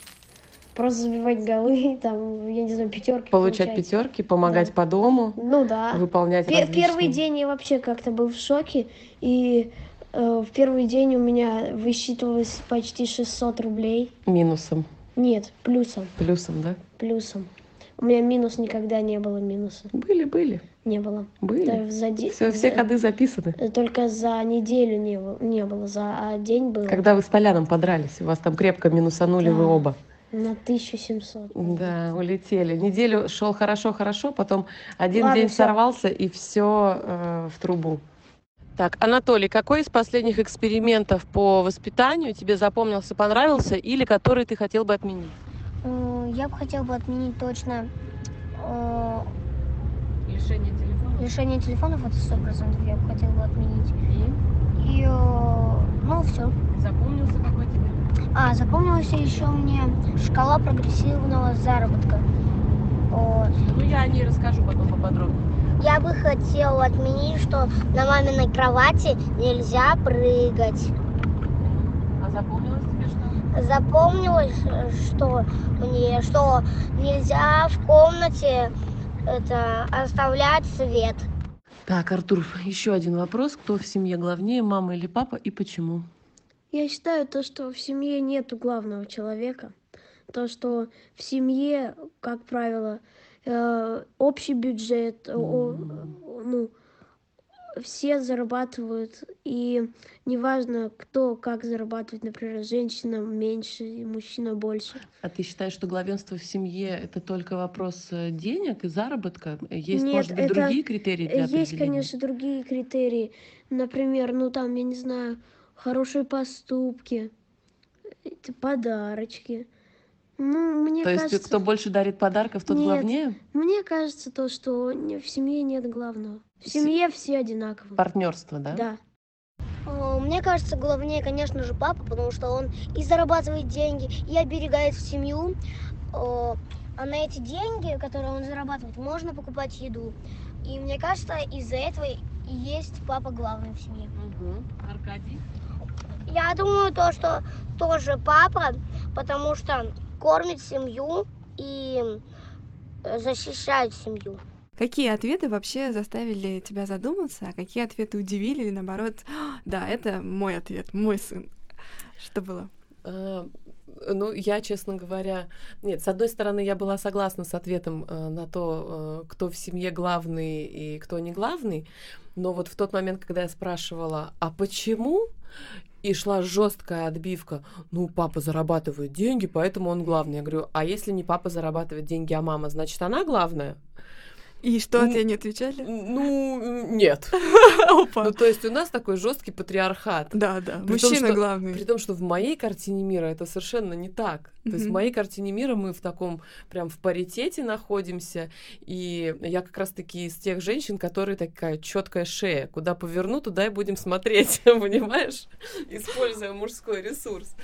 Просто забивать голы, там, я не знаю, пятерки. Получать пятерки, помогать Да. по дому, Ну да. выполнять Пе- различные- Первый день я вообще как-то был в шоке. И э, в первый день у меня высчитывалось почти 600 рублей. минусом, Нет, плюсом, плюсом, да? плюсом. У меня минус никогда не было минуса. Были, были, Не было. были. Да, за де- Все, все ходы записаны. э, Только за неделю не было, не было за день было Когда вы с Толяном подрались, у вас там крепко минусанули вы Да. оба. на 1700. Да, улетели. Неделю шел хорошо-хорошо, потом один Ладно, день всё. сорвался и все в трубу. Так, Анатолий, какой из последних экспериментов по воспитанию тебе запомнился, понравился или который ты хотел бы отменить? Я бы хотел бы отменить точно э, Лишение телефона. лишение телефонов, это сто процентов я бы хотел бы отменить. И, э, ну, все. Запомнился какой тебе? А, запомнилась еще мне шкала прогрессивного заработка. Вот. Ну, я о ней расскажу потом поподробнее. Я бы хотела отменить, что на маминой кровати нельзя прыгать. А что? Запомнилось, что мне, что нельзя в комнате это оставлять свет. Так, Артур, еще один вопрос. Кто в семье главнее, мама или папа, и почему? Я считаю то, что в семье нету главного человека. То, что в семье, как правило, э, общий бюджет, о- ну, все зарабатывают, и неважно, кто как зарабатывает, например, женщина меньше, мужчина больше. А ты считаешь, что главенство в семье это только вопрос э, денег и заработка? Есть, Нет, может быть, это- другие критерии для Есть, конечно, другие критерии. Например, ну там, я не знаю, хорошие поступки, подарочки. Ну, мне То есть кажется, кто больше дарит подарков, тот Нет. главнее? мне кажется то, что в семье нет главного. В С- семье все одинаковые. Партнерство, да? Да. Мне кажется, главнее, конечно же, папа, потому что он и зарабатывает деньги, и оберегает семью. А на эти деньги, которые он зарабатывает, можно покупать еду. И мне кажется, из-за этого и есть папа главный в семье. Аркадий? Я думаю, то, что тоже папа, потому что кормит семью и э, защищает семью. Какие ответы вообще заставили тебя задуматься, а какие ответы удивили или наоборот, «А, да, это мой ответ, мой сын. Что было? А, Ну, я, честно говоря, нет, с одной стороны, я была согласна с ответом э, на то, э, кто в семье главный и кто не главный, но вот в тот момент, когда я спрашивала, а почему, и шла жесткая отбивка, ну, папа зарабатывает деньги, поэтому он главный. Я говорю, а если не папа зарабатывает деньги, а мама, значит, она главная? И что, Ну, тебе не отвечали? Ну, нет. Опа. Ну, то есть у нас такой жесткий патриархат. Да, да, При том, мужчина что- главный. При том, что в моей картине мира это совершенно не так. То есть в моей картине мира мы в таком прям в паритете находимся. И я как раз-таки из тех женщин, которые такая четкая шея. Куда поверну, туда и будем смотреть, понимаешь? Используя мужской ресурс.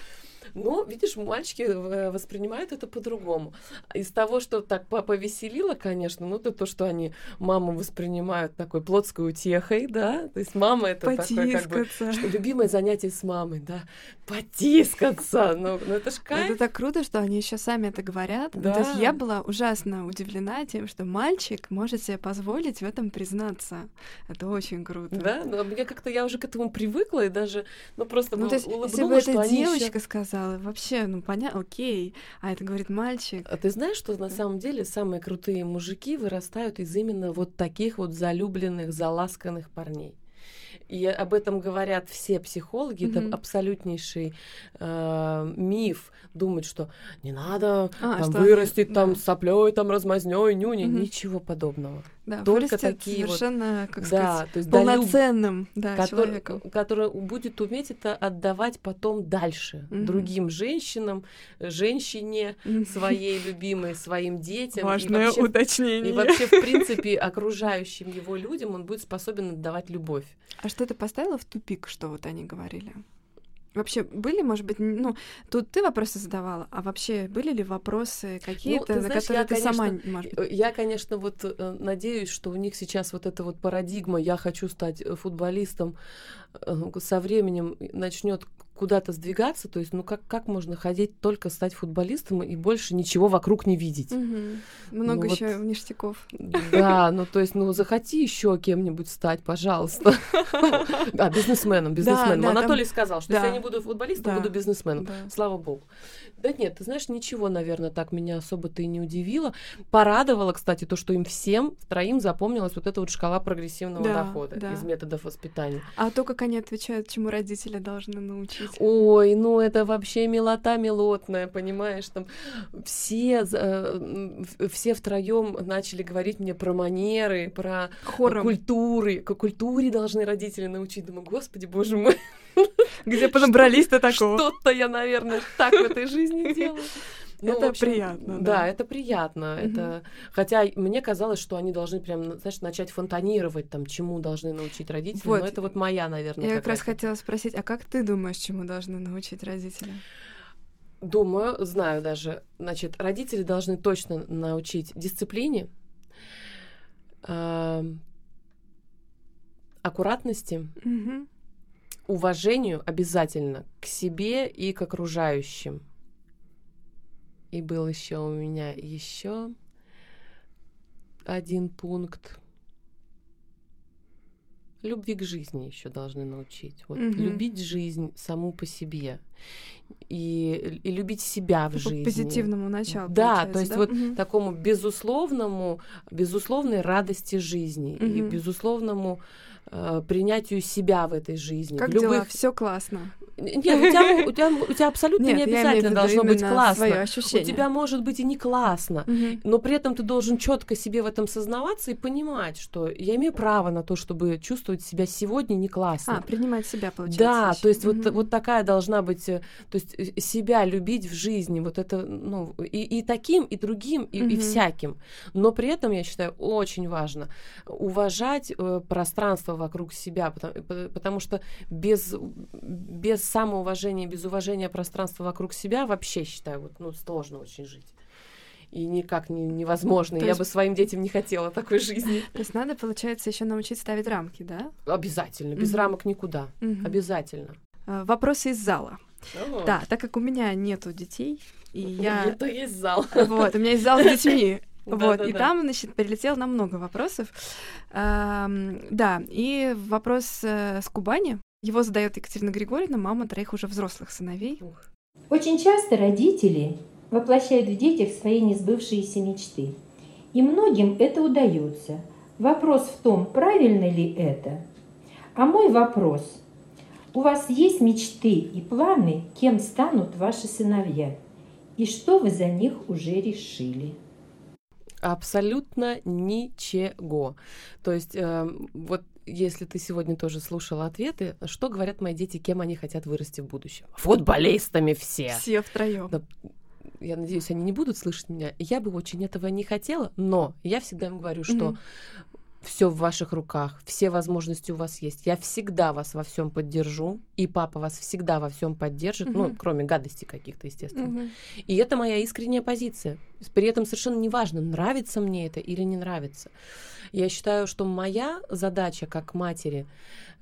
Но, видишь, мальчики э, воспринимают это по-другому. Из того, что так по- повеселило, конечно, ну, это то, что они маму воспринимают такой плотской утехой, да, то есть мама это такое как бы что любимое занятие с мамой, да, потискаться, ну, ну это ж Это кайф. так круто, что они еще сами это говорят. Ну, То есть Да. я была ужасно удивлена тем, что мальчик может себе позволить в этом признаться. Это очень круто. Да, но мне как-то я уже к этому привыкла и даже, ну просто Ну, ну, то есть, если бы эта они ещё- девочка сказала, вообще, ну, понятно, окей, а это говорит мальчик. А ты знаешь, что на самом деле самые крутые мужики вырастают из именно вот таких вот залюбленных, заласканных парней. И об этом говорят все психологи. Мгм. Это абсолютнейший э, миф думать, что не надо А, там, что вырастить там да. соплей, там размазнёй, нюни. Мгм. Ничего подобного. Да, только такие вот- совершенно, как да, сказать, то есть долюб- полноценным да, который, человеком. который будет уметь это отдавать потом дальше Мгм. другим женщинам, женщине Мгм. своей любимой, своим детям. и Важное вообще- уточнение. И вообще, в принципе, окружающим его людям он будет способен отдавать любовь. А что ты поставила в тупик, что вот они говорили? Вообще были, может быть, ну, тут ты вопросы задавала, а вообще были ли вопросы какие-то, ты на знаешь, которые я, ты сама, конечно, может быть, Э, Я, конечно, вот э, надеюсь, что у них сейчас вот эта вот парадигма «я хочу стать э, футболистом» э, со временем начнет куда-то сдвигаться, то есть, ну как, как можно ходить только стать футболистом и больше ничего вокруг не видеть? Мгм. много Ну вот- еще ништяков. Да, ну то есть, ну захоти еще кем-нибудь стать, пожалуйста. Да, бизнесменом, бизнесменом. Анатолий сказал, что если я не буду футболистом, буду бизнесменом. Слава богу. Да нет, ты знаешь, ничего, наверное, так меня особо-то и не удивило. Порадовало, кстати, то, что им всем, троим запомнилась вот эта вот шкала прогрессивного Да, дохода да. из методов воспитания. А то, как они отвечают, чему родители должны научить. Ой, ну это вообще милота милотная, понимаешь? Там все, э, все втроем начали говорить мне про манеры, про Хором. культуры. К культуре должны родители научить. Думаю, господи, боже мой, Где подобрались-то такого? что-то я, наверное, так в этой жизни делаю. Ну, Это общем, приятно, Да, да. это приятно. Мгм. Это... Хотя мне казалось, что они должны прям, знаешь, начать фонтанировать, там, чему должны научить родители. Вот. Но это вот моя, наверное, Я как раз хотела спросить, а как ты думаешь, чему должны научить родители? Думаю, знаю даже. Значит, родители должны точно научить дисциплине, ам, аккуратности, Мгм. уважению обязательно к себе и к окружающим. И был еще у меня еще один пункт. Любви к жизни еще должны научить. Вот Мгм. любить жизнь саму по себе. И, и любить себя в По жизни. позитивному началу. Да, то есть да? вот Мгм. такому безусловному, безусловной радости жизни и Мгм. безусловному э, принятию себя в этой жизни. Как в дела? любых Все классно. Нет, у тебя, у тебя, у тебя абсолютно Нет, не обязательно должно быть классно. У тебя может быть и не классно. Мгм. Но при этом ты должен четко себе в этом сознаваться и понимать, что я имею право на то, чтобы чувствовать себя сегодня не классно. А, принимать себя, получается. Да, ещё. то есть вот, Мгм. вот такая должна быть, э, то есть э, себя любить в жизни, вот это, ну, и, и таким, и другим, и, и Мгм. всяким. Но при этом, я считаю, очень важно уважать э, пространство вокруг себя, потому, потому что без, без самоуважения, без уважения пространства вокруг себя вообще, считаю, вот, ну, сложно очень жить и никак не, невозможно. То Я есть... бы своим детям не хотела такой жизни. То есть надо, получается, еще научиться ставить рамки, да? Обязательно. Без mm-hmm. рамок никуда. Mm-hmm. Обязательно. А, вопросы из зала. О. Да, так как у меня нету детей, и я... Это есть зал. Вот, у меня есть зал с детьми. Вот, и там, значит, прилетело на много вопросов. Да, и вопрос э, с Кубани. Его задает Екатерина Григорьевна, мама троих уже взрослых сыновей. Очень часто родители воплощают в детях свои несбывшиеся мечты. И многим это удается. Вопрос в том, правильно ли это. А мой вопрос. У вас есть мечты и планы, кем станут ваши сыновья? И что вы за них уже решили? Абсолютно ничего. То есть э, вот если ты сегодня тоже слушала ответы, что говорят мои дети, кем они хотят вырасти в будущем? Футболистами все. Все втроем. Да, я надеюсь, они не будут слышать меня. Я бы очень этого не хотела, но я всегда им говорю, что mm-hmm. Все в ваших руках, все возможности у вас есть. Я всегда вас во всем поддержу, и папа вас всегда во всем поддержит, mm-hmm. ну, кроме гадостей каких-то, естественно. Mm-hmm. И это моя искренняя позиция. При этом совершенно неважно, нравится мне это или не нравится. Я считаю, что моя задача как матери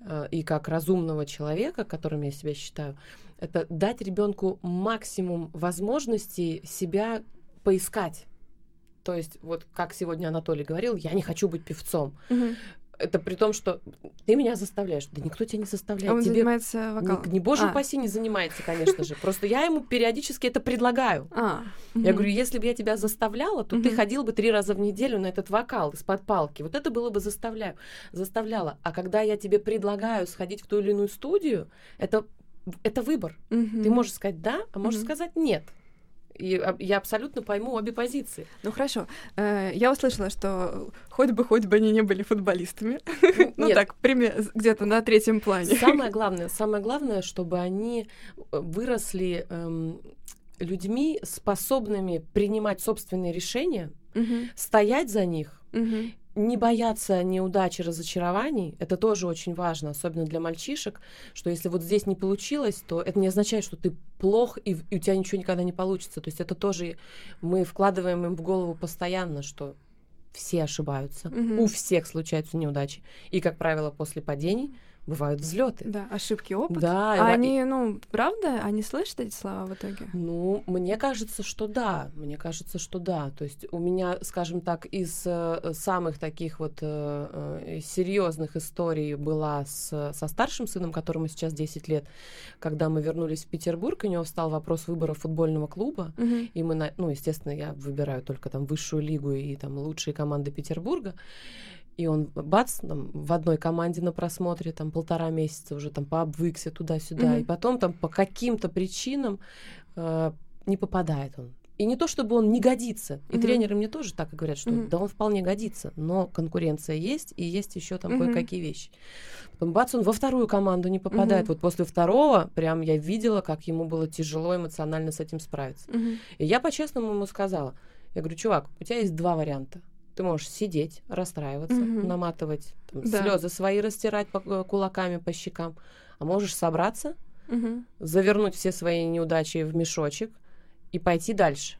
э, и как разумного человека, которым я себя считаю, это дать ребенку максимум возможностей себя поискать. То есть, вот как сегодня Анатолий говорил, я не хочу быть певцом. Угу. Это при том, что ты меня заставляешь. Да никто тебя не заставляет. А он Тебе... занимается вокалом? Не, не боже а. упаси, не занимается, конечно же. Просто я ему периодически это предлагаю. А. Я говорю, если бы я тебя заставляла, то ты ходил бы три раза в неделю на этот вокал из-под палки. Вот это было бы заставляю, заставляла. А когда я тебе предлагаю сходить в ту или иную студию, это это выбор. Угу. Ты можешь сказать да, а можешь угу. сказать нет. И я абсолютно пойму обе позиции. Ну хорошо. Э, я услышала, что хоть бы хоть бы они не были футболистами. Ну так, где-то на третьем плане. Самое главное, самое главное, чтобы они э, выросли эм, людьми, способными принимать собственные решения, стоять за них не бояться неудачи, разочарований, это тоже очень важно, особенно для мальчишек, что если вот здесь не получилось, то это не означает, что ты плох и, и у тебя ничего никогда не получится. То есть это тоже мы вкладываем им в голову постоянно, что все ошибаются, угу. у всех случаются неудачи. И, как правило, после падений бывают взлеты. Да, ошибки опыт. Да. А они, ну, правда, они слышат эти слова в итоге? Ну, мне кажется, что да. Мне кажется, что да. То есть у меня, скажем так, из э, самых таких вот э, э серьезных историй была с, со старшим сыном, которому сейчас 10 лет, когда мы вернулись в Петербург, и у него встал вопрос выбора футбольного клуба, угу. и мы, на, ну, естественно, я выбираю только там высшую лигу и там лучшие команды Петербурга. И он, бац, там, в одной команде на просмотре, там, полтора месяца уже там пообвыкся туда-сюда, mm-hmm. и потом там по каким-то причинам э, не попадает он. И не то, чтобы он не годится. И mm-hmm. тренеры мне тоже так и говорят, что mm-hmm. да он вполне годится, но конкуренция есть, и есть еще там mm-hmm. кое-какие вещи. Потом бац, он во вторую команду не попадает. Mm-hmm. Вот после второго прям я видела, как ему было тяжело эмоционально с этим справиться. Mm-hmm. И я по-честному ему сказала, я говорю, чувак, у тебя есть два варианта. Ты можешь сидеть, расстраиваться, угу. наматывать там, да. слезы свои, растирать по, э, кулаками по щекам, а можешь собраться, угу. завернуть все свои неудачи в мешочек и пойти дальше.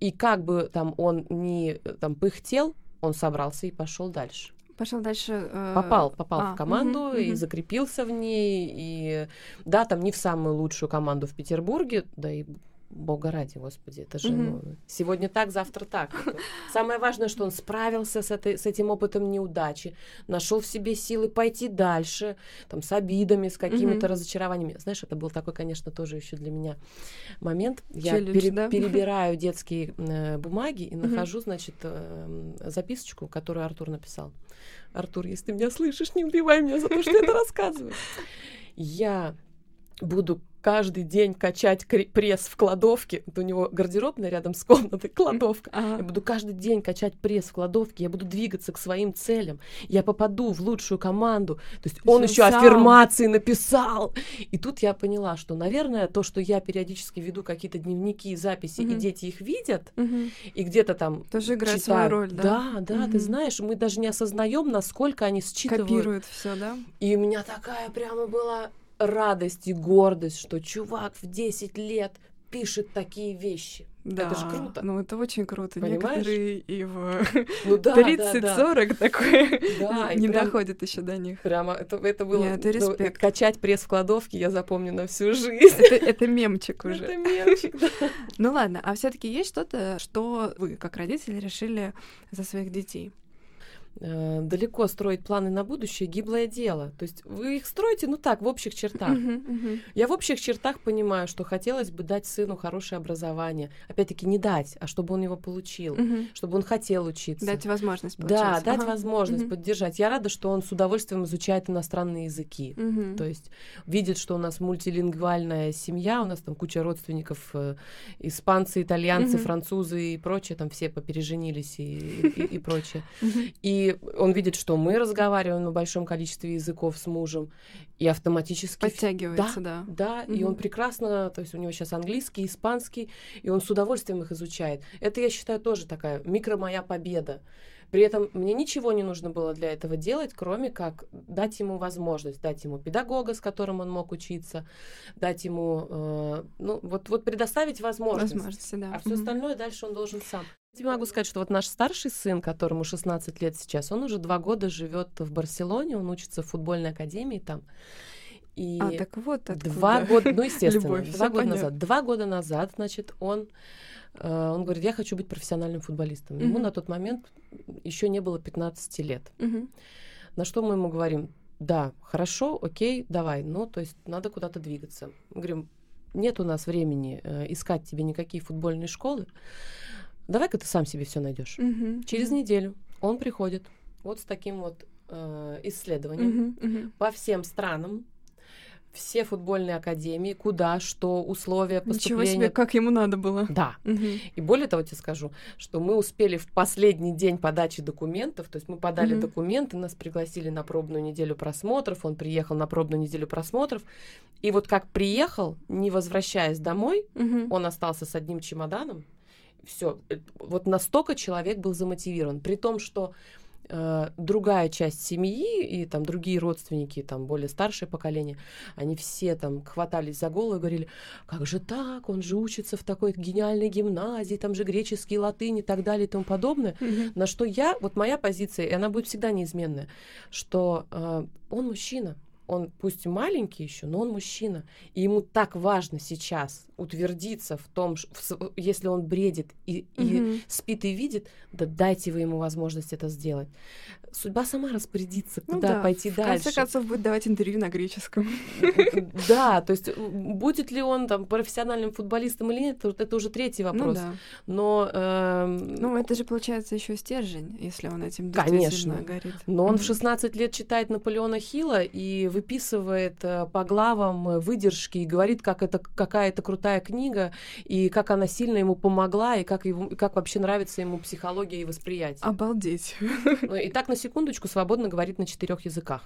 И как бы там он не там пыхтел, он собрался и пошел дальше. Пошел дальше. Э... Попал, попал а, в команду угу, и угу. закрепился в ней. И да, там не в самую лучшую команду в Петербурге, да и Бога ради, Господи, это же mm-hmm. ну, сегодня так, завтра так. Самое важное, что он справился с, этой, с этим опытом неудачи, нашел в себе силы пойти дальше, там, с обидами, с какими-то mm-hmm. разочарованиями. Знаешь, это был такой, конечно, тоже еще для меня момент. Я пере- да? перебираю детские э, бумаги и mm-hmm. нахожу, значит, э, записочку, которую Артур написал. Артур, если ты меня слышишь, не убивай меня за то, что это рассказываю. Я буду каждый день качать пресс в кладовке. Вот у него гардеробная рядом с комнатой, кладовка. Ага. Я буду каждый день качать пресс в кладовке, я буду двигаться к своим целям, я попаду в лучшую команду. То есть он Причём еще сам. аффирмации написал. И тут я поняла, что, наверное, то, что я периодически веду какие-то дневники, записи, и Мгм. дети их видят, Мгм. и где-то там Тоже играет читают. свою роль, да? Да, да, ты Мгм. знаешь, мы даже не осознаем, насколько они считывают. Копирует все, да? И у меня такая прямо была радость и гордость, что чувак в 10 лет пишет такие вещи. Да. Это ж круто. Ну, это очень круто. Понимаешь? Некоторые и в Ну да, 30-40 такое Да, и не прям- доходит еще до них. Прямо это, это было... Нет, это ну, респект. качать пресс в кладовке я запомню на всю жизнь. Это, это мемчик уже. Это мемчик, да. Ну ладно, а все-таки есть что-то, что вы, как родители, решили за своих детей? Э, Далеко строить планы на будущее — гиблое дело. То есть вы их строите, ну так, в общих чертах. Мгм, мгм. Я в общих чертах понимаю, что хотелось бы дать сыну хорошее образование. Опять-таки, не дать, а чтобы он его получил, Мгм. чтобы он хотел учиться. Дать возможность Да, получается. дать возможность Мгм. поддержать. Я рада, что он с удовольствием изучает иностранные языки. Мгм. То есть видит, что у нас мультилингвальная семья, у нас там куча родственников, э, испанцы, итальянцы, Мгм. французы и прочее, там все попереженились и, и- и прочее. Мгм. И он видит, что мы разговариваем на большом количестве языков с мужем, и автоматически... Подтягивается, да. Да, и Мгм. он прекрасно, то есть у него сейчас английский, испанский, и он с удовольствием их изучает. Это, я считаю, тоже такая микро моя победа. При этом мне ничего не нужно было для этого делать, кроме как дать ему возможность, дать ему педагога, с которым он мог учиться, дать ему, э, ну, вот, вот предоставить возможность. Возможности, да. А все остальное дальше он должен сам. Я могу сказать, что вот наш старший сын, которому 16 лет сейчас, он уже два года живет в Барселоне, он учится в футбольной академии там. И А, так вот откуда. два года, ну естественно, Любовь, два года понятно. назад. Два года назад, значит, он, э, он говорит, я хочу быть профессиональным футболистом. Ему Мгм. на тот момент еще не было 15 лет. Мгм. На что мы ему говорим, да, хорошо, окей, давай, ну, то есть надо куда-то двигаться. Мы говорим, нет у нас времени э, искать тебе никакие футбольные школы, давай-ка ты сам себе все найдешь. Мгм. Через Мгм. неделю он приходит вот с таким вот э, исследованием. Мгм. по всем странам, все футбольные академии, куда, что, условия Ничего поступления. себе, как ему надо было. Да. Мгм. И более того, тебе скажу, что мы успели в последний день подачи документов, то есть мы подали Мгм. документы, нас пригласили на пробную неделю просмотров, он приехал на пробную неделю просмотров, и вот как приехал, не возвращаясь домой, Мгм. он остался с одним чемоданом, все, вот настолько человек был замотивирован, при том, что э, другая часть семьи и там другие родственники, там более старшее поколение, они все там хватались за голову и говорили, как же так, он же учится в такой гениальной гимназии, там же греческий, латынь и так далее и тому подобное. Мгм. На что я, вот моя позиция, и она будет всегда неизменная, что э, он мужчина, он пусть и маленький еще, но он мужчина, и ему так важно сейчас утвердиться в том, в если он бредит и, и Мгм. спит и видит, да дайте вы ему возможность это сделать. Судьба сама распорядится, Ну куда да, пойти в дальше. конце концов, будет давать интервью на греческом. Да, то есть м, будет ли он там профессиональным футболистом или нет, это уже третий Ну вопрос. да. Но эм, Ну, это же получается еще стержень, если он этим Конечно. действительно горит. Но он в Мгм. 16 лет читает Наполеона Хилла и выписывает э, по главам э, выдержки и говорит, как это какая это крутая книга и как она сильно ему помогла и как его и как вообще нравится ему психология и восприятие. Обалдеть. Ну, и так на секундочку свободно говорит на четырех языках.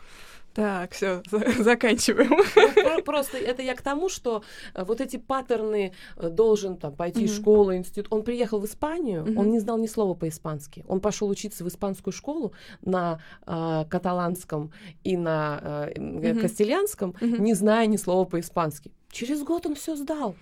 Так, все, заканчиваем. Ну, про- Просто это я к тому, что э, вот эти паттерны э, должен там пойти в школу, институт. Он приехал в Испанию, он не знал ни слова по-испански. Он пошел учиться в испанскую школу на э, каталанском и на э, э, кастильянском, не зная ни слова по-испански. Через год он все сдал.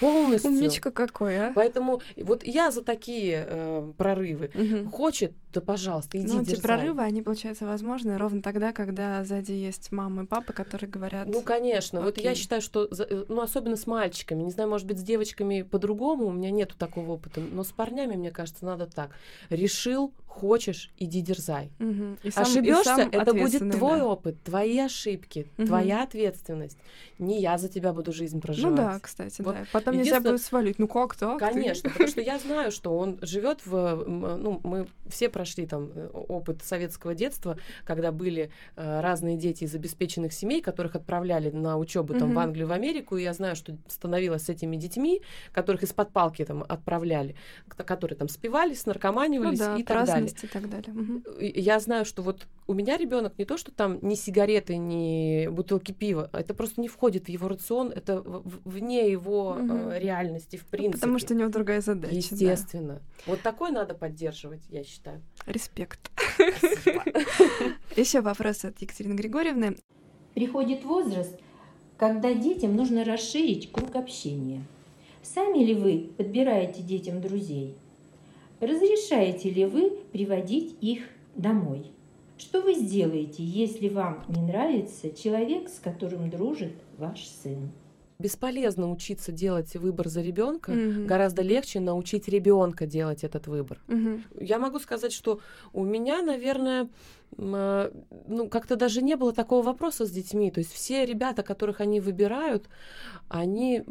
Полностью. Умничка какой, а? Поэтому вот я за такие э, прорывы. Мгм. Хочет, да пожалуйста, иди Ну, эти дерзай. прорывы, они, получается, возможны ровно тогда, когда сзади есть мама и папа, которые говорят... Ну, конечно. Вот я Окей. считаю, что, э, ну, особенно с мальчиками, не знаю, может быть, с девочками по-другому, у меня нету такого опыта, но с парнями, мне кажется, надо так. Решил, хочешь, иди дерзай. Мгм. И сам- и Ошибешься, сам это будет твой да. опыт, твои ошибки, Мгм. твоя ответственность. Не я за тебя буду жизнь проживать. Ну да, кстати, Вот да. Потом нельзя будет свалить. Ну как так? Ты- Конечно, потому что я знаю, что он живет в, ну, мы все прошли там э, опыт советского детства, когда были э, разные дети из обеспеченных семей, которых отправляли на учебу там в. Англию, в Америку, и я знаю, что становилось с этими детьми, которых из-под палки там отправляли, которые там спивались, Ну наркоманивались да, и так далее. Праздность и так далее. Я знаю, что вот у меня ребенок не то, что там ни сигареты, ни бутылки пива, это просто не входит в его рацион, это вне его э, реальности в принципе. Потому что у него другая задача. да. Естественно. Вот такой надо поддерживать, я считаю. Респект. Еще вопрос от Екатерины Григорьевны. Приходит возраст, когда детям нужно расширить круг общения. Сами ли вы подбираете детям друзей? Разрешаете ли вы приводить их домой? Что вы сделаете, если вам не нравится человек, с которым дружит ваш сын? Бесполезно учиться делать выбор за ребенка. Мгм. Гораздо легче научить ребенка делать этот выбор. Мгм. Я могу сказать, что у меня, наверное, э, ну, как-то даже не было такого вопроса с детьми. То есть все ребята, которых они выбирают, они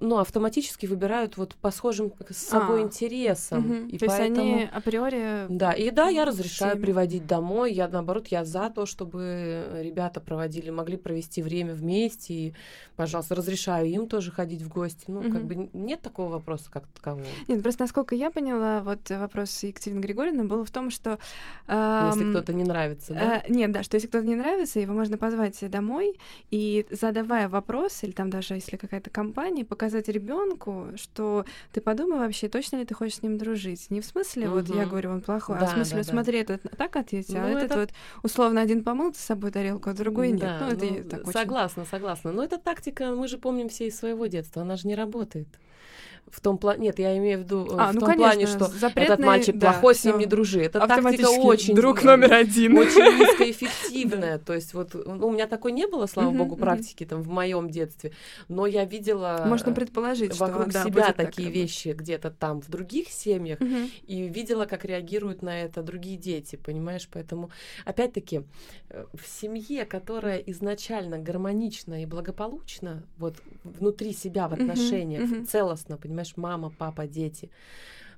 ну, автоматически выбирают вот по схожим с собой А. интересам. Мгм. И То есть поэтому... они априори... Да, и да, я разрешаю Всеми. приводить домой. Я, наоборот, я за то, чтобы ребята проводили, могли провести время вместе. И, пожалуйста, разрешаю им тоже ходить в гости. Ну, как Мгм. бы нет такого вопроса как такового. Нет, просто насколько я поняла, вот вопрос Екатерины Григорьевны был в том, что... Если ам, кто-то не нравится, да? э, нет, да, что если кто-то не нравится, его можно позвать домой и, задавая вопрос, или там даже если какая-то компания, показать ребенку, что ты подумай вообще, точно ли ты хочешь с ним дружить. Не в смысле, вот я говорю, он плохой, а Да, в смысле, да, смотри, этот так ответил, а Ну, этот это- вот условно один помыл с собой тарелку, а другой нет. Да, ну, это ну, так очень- согласна, согласна. Но эта тактика, мы же помним все из своего детства, она же не работает. В том плане, нет, я имею в виду э, А, в ну, том конечно, плане, что этот запретный, мальчик да, плохой, с ним не дружи. Это тактика очень друг э, номер один. очень низкоэффективная. То есть вот ну, у меня такой не было, слава богу, практики там в моем детстве, но я видела Можно э, предположить, вокруг себя такие вещи где-то там в других семьях и видела, как реагируют на это другие дети, понимаешь? Поэтому, опять-таки, э, в семье, которая изначально гармонична и благополучна, вот внутри себя в отношениях, целостно, понимаешь, мама, папа, дети,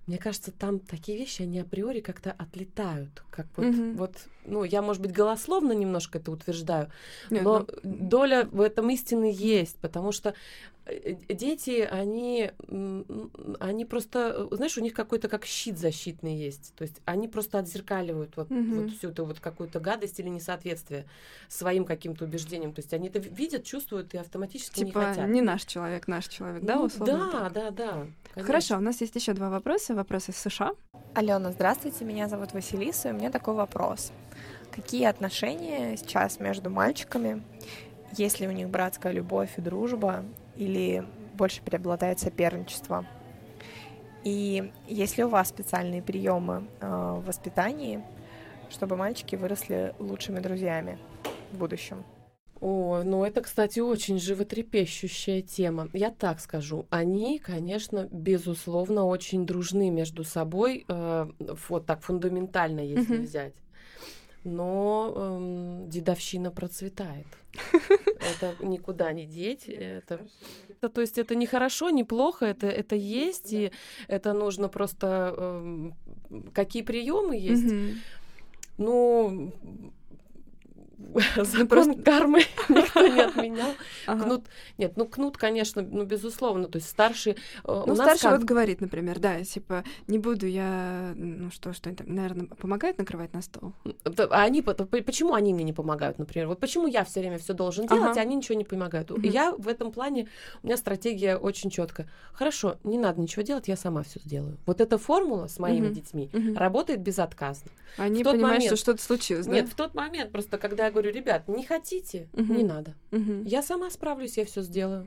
мне кажется, там такие вещи, они априори как-то отлетают. Как вот, Мгм. вот, ну, я, может быть, голословно немножко это утверждаю, Нет, но ну, доля в этом истины есть, потому что э, дети, они, они просто, э, знаешь, у них какой-то как щит защитный есть, то есть они просто отзеркаливают вот, Мгм. вот всю эту вот какую-то гадость или несоответствие своим каким-то убеждениям, то есть они это видят, чувствуют и автоматически не Типа хотят. не наш человек, наш человек, да, Ну, условно? да, так? да, да. конечно. Хорошо, у нас есть еще два вопроса. Вопрос из США. Алена, здравствуйте, меня зовут Василиса, и у меня такой вопрос. Какие отношения сейчас между мальчиками? Есть ли у них братская любовь и дружба, или больше преобладает соперничество? И есть ли у вас специальные приемы э, в воспитании, чтобы мальчики выросли лучшими друзьями в будущем? О, ну это, кстати, очень животрепещущая тема. Я так скажу. Они, конечно, безусловно, очень дружны между собой, э, вот так фундаментально, если Мгм. взять. Но эм, дедовщина процветает. Это никуда не деть. Это, это- то есть это не хорошо, не плохо, это, это есть, и это нужно просто... эм, какие приемы есть? Ну, закон просто- кармы никто не отменял. Ага. Кнут, нет, ну кнут, конечно, ну безусловно, то есть старший. э, Ну, у старший как? вот говорит, например, да, типа, не буду я, ну что, что это, наверное, помогает накрывать на стол? А они почему они мне не помогают, например? Вот почему я все время все должен делать, а они ничего не помогают? Я в этом плане у меня стратегия очень четкая. Хорошо, не надо ничего делать, я сама все сделаю. Вот эта формула с моими детьми работает безотказно. Они понимают, момент- что что-то случилось, да? Нет, в тот момент просто, когда я говорю, ребят, не хотите, Мгм. не надо. Мгм. Я сама справлюсь, я все сделаю.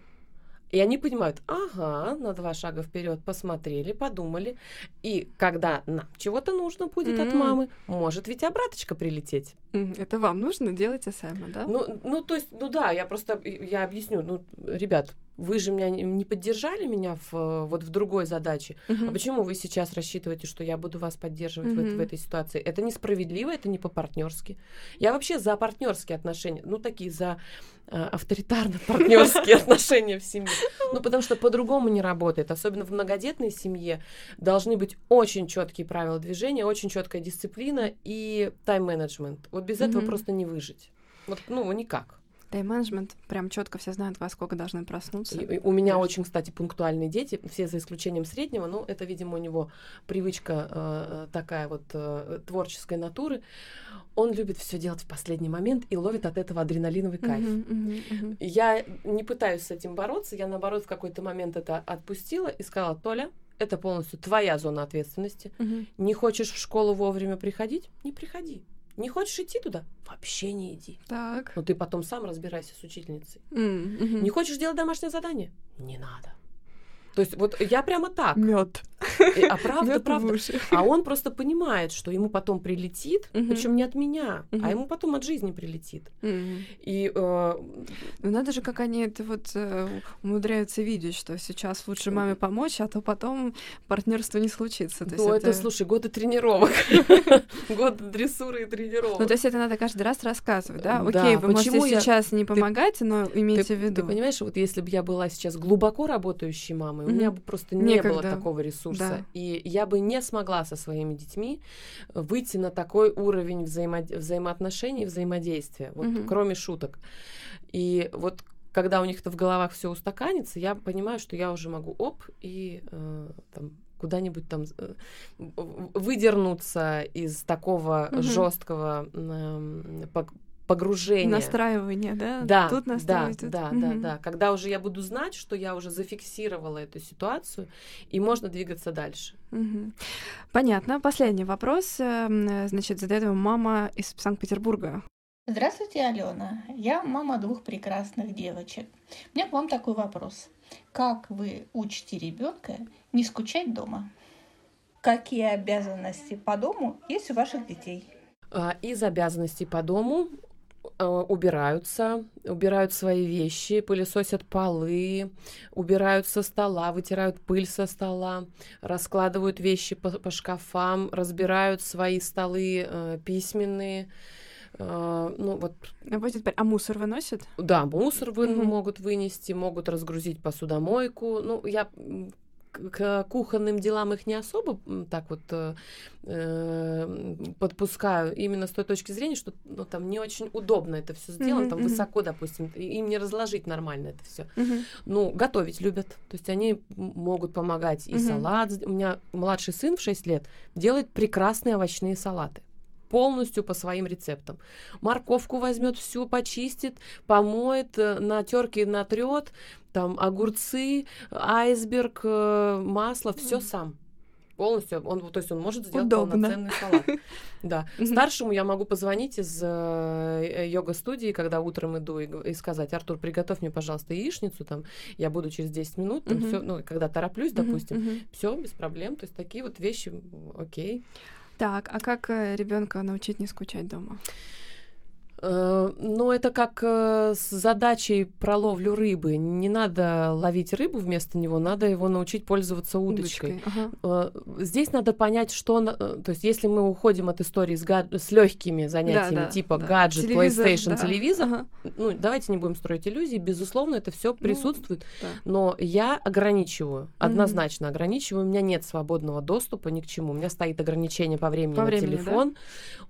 И они понимают, ага, на два шага вперед посмотрели, подумали. И когда нам чего-то нужно будет от М. мамы, может ведь обраточка прилететь. Это вам нужно делать сами, да? Ну, ну, то есть, ну да, я просто, я объясню, ну, ребят, Вы же меня не- поддержали меня в, э, вот в другой задаче. Мгм. А почему вы сейчас рассчитываете, что я буду вас поддерживать в, эт- в Мгм. этой ситуации? Это несправедливо, это не по-партнерски. Я вообще за партнерские отношения, ну такие за э, авторитарно-партнерские отношения в семье. Ну потому что по-другому не работает, особенно в многодетной семье должны быть очень четкие правила движения, очень четкая дисциплина и тайм-менеджмент. Вот без этого просто не выжить. Вот, ну, никак. Тайм-менеджмент, прям четко все знают, во сколько должны проснуться. И- и у меня очень, кстати, пунктуальные дети, все за исключением среднего, но это, видимо, у него привычка э, такая вот э, творческой натуры. Он любит все делать в последний момент и ловит от этого адреналиновый кайф. Мгм, мгм, мгм. Я не пытаюсь с этим бороться, я наоборот в какой-то момент это отпустила и сказала, Толя, это полностью твоя зона ответственности. Мгм. Не хочешь в школу вовремя приходить? Не приходи. Не хочешь идти туда? Вообще не иди. Так. Но ты потом сам разбирайся с учительницей. Мгм. Не хочешь делать домашнее задание? Не надо. То есть вот я прямо так. Мед. А правда, Мед в правда. А он просто понимает, что ему потом прилетит, Мгм. причем не от меня, Мгм. а ему потом от жизни прилетит. Мгм. И э, Ну надо же, как они это вот э, умудряются видеть, что сейчас лучше маме помочь, а то потом партнерство не случится. То ну, это... слушай, годы тренировок. Годы дрессуры и тренировок. Ну, то есть это надо каждый раз рассказывать, да? Окей, вы можете сейчас не помогать, но имейте в виду. ты понимаешь, вот если бы я была сейчас глубоко работающей мамой, у меня бы просто не было Некогда. такого ресурса. Да. И я бы не смогла со своими детьми выйти на такой уровень взаимо- взаимоотношений, взаимодействия, вот Мгм. кроме шуток. И вот когда у них-то в головах все устаканится, я понимаю, что я уже могу оп и э, там куда-нибудь там э, выдернуться из такого Мгм. жесткого погружения. Настраивание, да? Да, Тут да, да, да, да. Когда уже я буду знать, что я уже зафиксировала эту ситуацию, и можно двигаться дальше. Понятно. Последний вопрос. эм, Значит, задает его мама из Санкт-Петербурга. Здравствуйте, Алена. Я мама двух прекрасных девочек. У меня к вам такой вопрос. Как вы учите ребенка не скучать дома? Какие обязанности по дому есть у ваших детей? А, Из обязанностей по дому убираются, убирают свои вещи, пылесосят полы, убирают со стола, вытирают пыль со стола, раскладывают вещи по, по шкафам, разбирают свои столы э, письменные. Э, ну вот пор- А мусор выносит? Да, мусор вы Мгм. могут вынести, могут разгрузить посудомойку. Ну, я к кухонным делам их не особо так вот э, э, подпускаю, именно с той точки зрения, что ну, там не очень удобно это все сделано, Мгм, там высоко, допустим, им не разложить нормально это все. Мгм. Ну, готовить любят. То есть они могут помогать и Мгм. салат. У меня младший сын в 6 лет делает прекрасные овощные салаты полностью по своим рецептам. Морковку возьмет всю, почистит, помоет, э, на терке натрет, там огурцы, айсберг, э, масло, все сам. Полностью, он, то есть он может сделать Удобно. полноценный салат. Да. Старшему я могу позвонить из э, йога-студии, когда утром иду, и, сказать, Артур, приготовь мне, пожалуйста, яичницу, там, я буду через 10 минут, там, всё, ну, когда тороплюсь, допустим, все без проблем, то есть такие вот вещи, окей. Так, а как ребенка научить не скучать дома? Э, Ну, это как э, с задачей про ловлю рыбы. Не надо ловить рыбу вместо него, надо его научить пользоваться удочкой. Ага. Э, Здесь надо понять, что... То есть, если мы уходим от истории с, гад- с легкими занятиями, Да, да, типа да. гаджет, Телевизор, PlayStation, да. телевизор, Ага. ну, давайте не будем строить иллюзии, безусловно, это все присутствует, да. но я ограничиваю, однозначно ограничиваю, у меня нет свободного доступа ни к чему, у меня стоит ограничение по времени По на времени, да? телефон,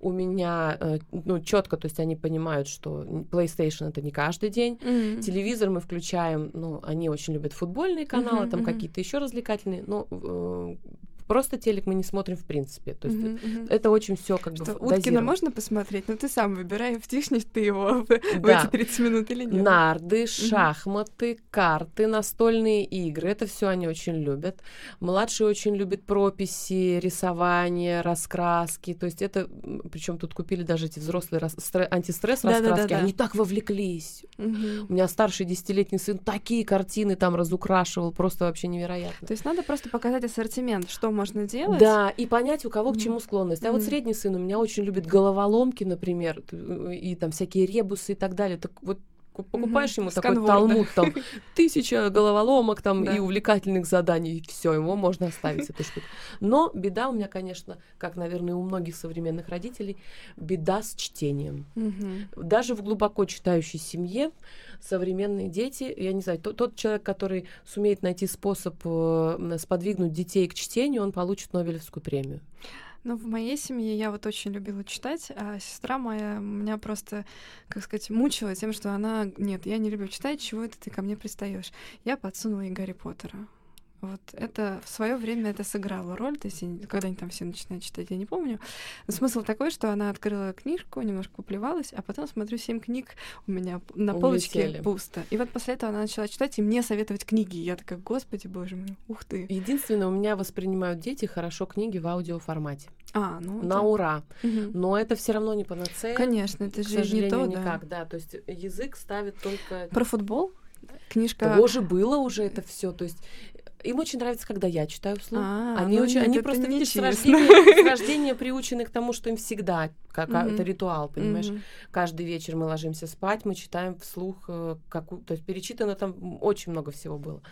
у меня, ну, четко, то есть они понимают, что PlayStation это не каждый день, Мгм. Телевизор мы включаем, ну, они очень любят футбольные каналы, Мгм, там мгм. какие-то еще развлекательные, но э, просто телек мы не смотрим в принципе. То есть Мгм, мгм. это очень все как бы Что, в- Уткина дозировано. можно посмотреть, но ты сам выбирай, втихнешь ты его в, в Да. эти 30 минут или нет. Нарды, шахматы, карты, настольные игры. Это все они очень любят. Младший очень любит прописи, рисование, раскраски. То есть это, причем тут купили даже эти взрослые рас- стре- антистресс раскраски. Они так вовлеклись. У меня старший десятилетний сын такие картины там разукрашивал, просто вообще невероятно. То есть надо просто показать ассортимент, что можно делать. Да, и понять, у кого к Мгм. чему склонность. А вот средний сын у меня очень любит головоломки, например, и там всякие ребусы и так далее. Так вот ку- покупаешь ему такой талмуд, там тысяча головоломок там Да. и увлекательных заданий, и все, его можно оставить, эту штуку. Но беда у меня, конечно, как, наверное, у многих современных родителей, беда с чтением. Мгм. Даже в глубоко читающей семье современные дети, я не знаю, тот, тот человек, который сумеет найти способ э, сподвигнуть детей к чтению, он получит Нобелевскую премию. Ну, в моей семье я вот очень любила читать, а сестра моя меня просто, как сказать, мучила тем, что она... Нет, я не люблю читать, чего это ты ко мне пристаешь? Я подсунула ей Гарри Поттера. Вот это в свое время это сыграло роль, то есть когда они там все начинают читать, я не помню. Но смысл такой, что она открыла книжку, немножко поплевалась, а потом смотрю семь книг у меня на полочке Улетели. пусто. И вот после этого она начала читать и мне советовать книги. Я такая, господи, боже мой, ух ты. Единственное, у меня воспринимают дети хорошо книги в аудиоформате. А, ну На да. ура. Мгм. Но это все равно не панацея. Конечно, это же не то, да. никак, да. То есть язык ставит только... Про футбол? Книжка... Тоже было уже это все. То есть им очень нравится, когда я читаю вслух. А, они ну очень, нет, они просто видишь, с рождения, с рождения приучены к тому, что им всегда как Мгм. это ритуал, понимаешь? Каждый вечер мы ложимся спать, мы читаем вслух, э, какую, то есть перечитано там очень много всего было.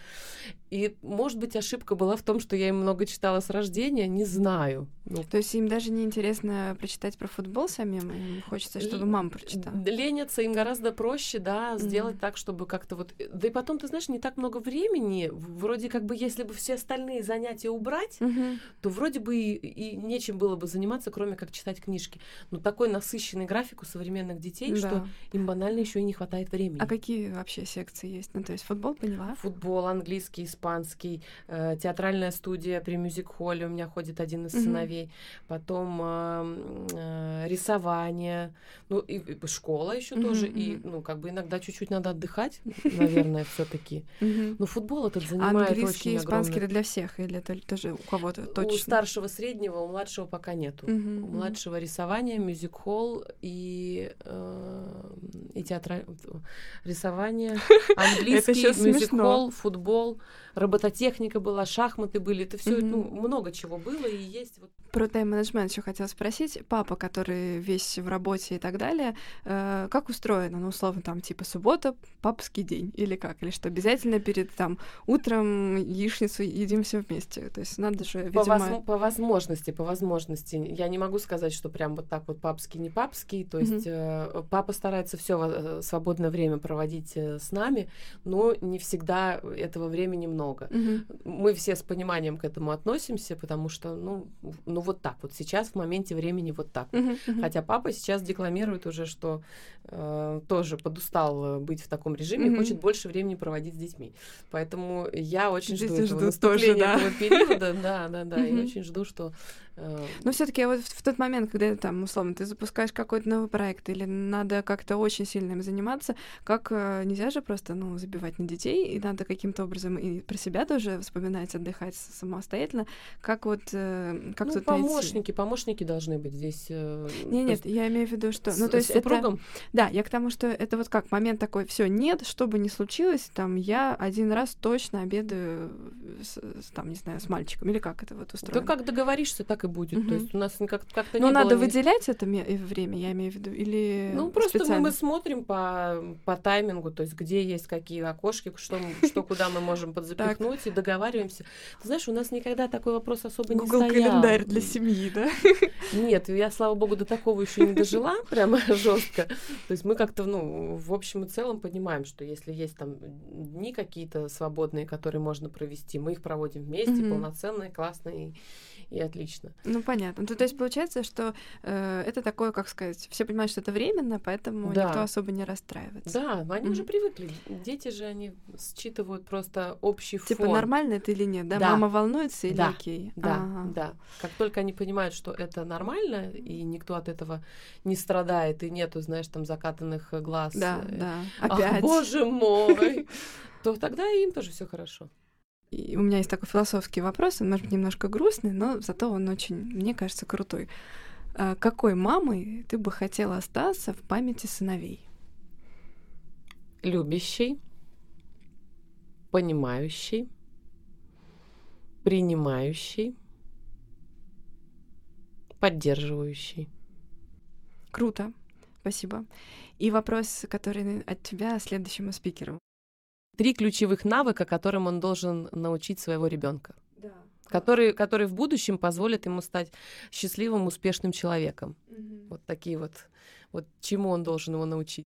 И, может быть, ошибка была в том, что я им много читала с рождения, не знаю. Ну, То есть им даже не интересно прочитать про футбол самим, им хочется, чтобы мама прочитала. Ленятся им гораздо проще, да, сделать так, чтобы как-то вот... э, Да и потом, ты знаешь, не так много времени. Вроде как бы, если бы все остальные занятия убрать, Мгм. то вроде бы и, и нечем было бы заниматься, кроме как читать книжки. Но такой насыщенный график у современных детей, что Да. им банально еще и не хватает времени. А какие вообще секции есть? Ну, то есть футбол, поняла? Футбол, английский, испанский, э, театральная студия при мюзик-холле у меня ходит один из Мгм. сыновей, потом э, э, рисование, ну и, и школа еще Мгм, тоже, и мгм. ну как бы иногда чуть-чуть надо отдыхать, наверное, все-таки. Но футбол этот А занимает английский, очень испанский это для всех или это тоже у кого-то точно? У старшего среднего, у младшего пока нету. Мгм, У младшего рисование, мюзик-холл и, э, и театра... рисование, английский, мюзик-холл, футбол, робототехника была, шахматы были. Это все, Мгм. ну, много чего было и есть. Вот. Про тайм-менеджмент еще хотела спросить. Папа, который весь в работе и так далее, э, как устроено? Ну, условно, там, типа, суббота, папский день, или как? Или что, обязательно перед, там, утром яичницу едим все вместе? То есть надо же, По, видимо... возм- по возможности, по возможности. Я не могу сказать, что прям вот так вот папский, не папский. То есть э, папа старается все свободное время проводить э, с нами, но не всегда этого времени много. Мгм. мы все с пониманием к этому относимся, потому что, ну, ну вот так вот сейчас в моменте времени вот так. Мгм, мгм. Хотя папа сейчас декламирует уже, что э, тоже подустал э, быть в таком режиме, Мгм. хочет больше времени проводить с детьми. Поэтому я очень жду Дети этого ждут наступления тоже, да. этого периода, да, да, да, и очень жду, что э, Но все-таки вот в в тот момент, когда там, условно, ты запускаешь какой-то новый проект, или надо как-то очень сильно им заниматься, как э, нельзя же просто, ну, забивать на детей, и надо каким-то образом и про себя тоже вспоминать, отдыхать самостоятельно. Как вот, э, как ну, тут найти? помощники, помощники должны быть здесь. э, Не, то нет, есть я имею в виду, что, с- ну то есть с это, супругом да, я к тому, что это вот как момент такой, все, нет, что бы ни случилось, там я один раз точно обедаю с, там не знаю с мальчиком или как это вот Да устроено? как договоришься, так и будет. То Мгм. есть у нас никак, как-то Ну не надо было выделять это э, время, я имею в виду, или Ну, просто мы, специально? мы смотрим по, по таймингу, то есть где есть какие окошки, что, что куда мы можем подзапихнуть, и договариваемся. Ты знаешь, у нас никогда такой вопрос особо не Google стоял. календарь для семьи, да? Нет, я, слава богу, до такого еще не дожила, прямо жестко. То есть мы как-то, ну, в общем и целом понимаем, что если есть там дни какие-то свободные, которые можно провести, мы их проводим вместе, Мгм. полноценные, классные и, отлично. Ну понятно. Ну, то есть получается, что э, это такое, как сказать, все понимают, что это временно, поэтому Да. никто особо не расстраивается. Да, они уже Мгм. привыкли. Дети же, они считывают просто общий Типа фон. нормально это или нет, да? Да. Mama волнуется или Да. окей? Да, Ага. да. Как только они понимают, что это нормально, и никто от этого не страдает, и нету, знаешь, там закатанных глаз. Да, э, да. «Ах, Опять. боже мой! То тогда им тоже все хорошо. И у меня есть такой философский вопрос, он может быть немножко грустный, но зато он очень, мне кажется, крутой. А какой мамой ты бы хотела остаться в памяти сыновей? Любящий, понимающий, принимающий, поддерживающий. Круто. Спасибо. И вопрос, который от тебя следующему спикеру. Три ключевых навыка, которым он должен научить своего ребенка. Да. Которые, которые в будущем позволят ему стать счастливым, успешным человеком. Угу. Вот такие вот, вот чему он должен его научить.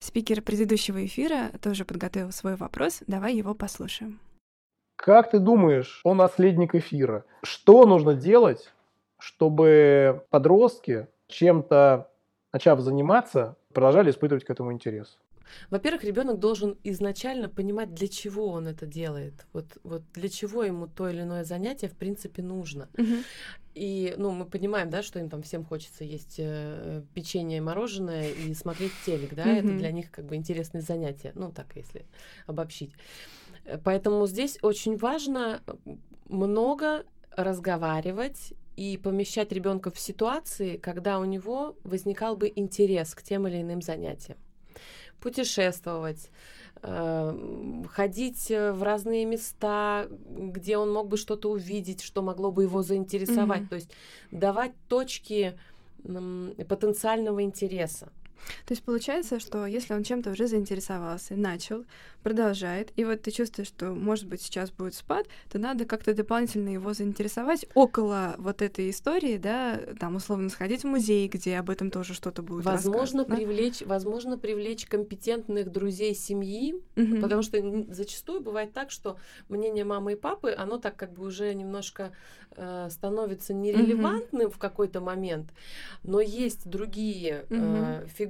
Спикер предыдущего эфира тоже подготовил свой вопрос. Давай его послушаем. Как ты думаешь, о наследник эфира? Что нужно делать, чтобы подростки чем-то, начав заниматься, продолжали испытывать к этому интерес? Во-первых, ребенок должен изначально понимать, для чего он это делает. Вот, вот для чего ему то или иное занятие, в принципе, нужно. Угу. И, ну, мы понимаем, да, что им там всем хочется есть э, печенье и мороженое и смотреть телек, да, угу. это для них как бы интересные занятия. Ну, так, если обобщить. Поэтому здесь очень важно много разговаривать и помещать ребенка в ситуации, когда у него возникал бы интерес к тем или иным занятиям путешествовать, э, ходить э, в разные места, где он мог бы что-то увидеть, что могло бы его заинтересовать. Mm-hmm. То есть давать точки потенциального интереса. То есть получается, что если он чем-то уже заинтересовался, начал, продолжает, и вот ты чувствуешь, что, может быть, сейчас будет спад, то надо как-то дополнительно его заинтересовать около вот этой истории, да, там, условно, сходить в музей, где об этом тоже что-то будет Возможно, привлечь, да? возможно, привлечь компетентных друзей семьи, угу. потому что зачастую бывает так, что мнение мамы и папы, оно так как бы уже немножко э, становится нерелевантным угу. в какой-то момент, но есть другие угу. э, фигуры,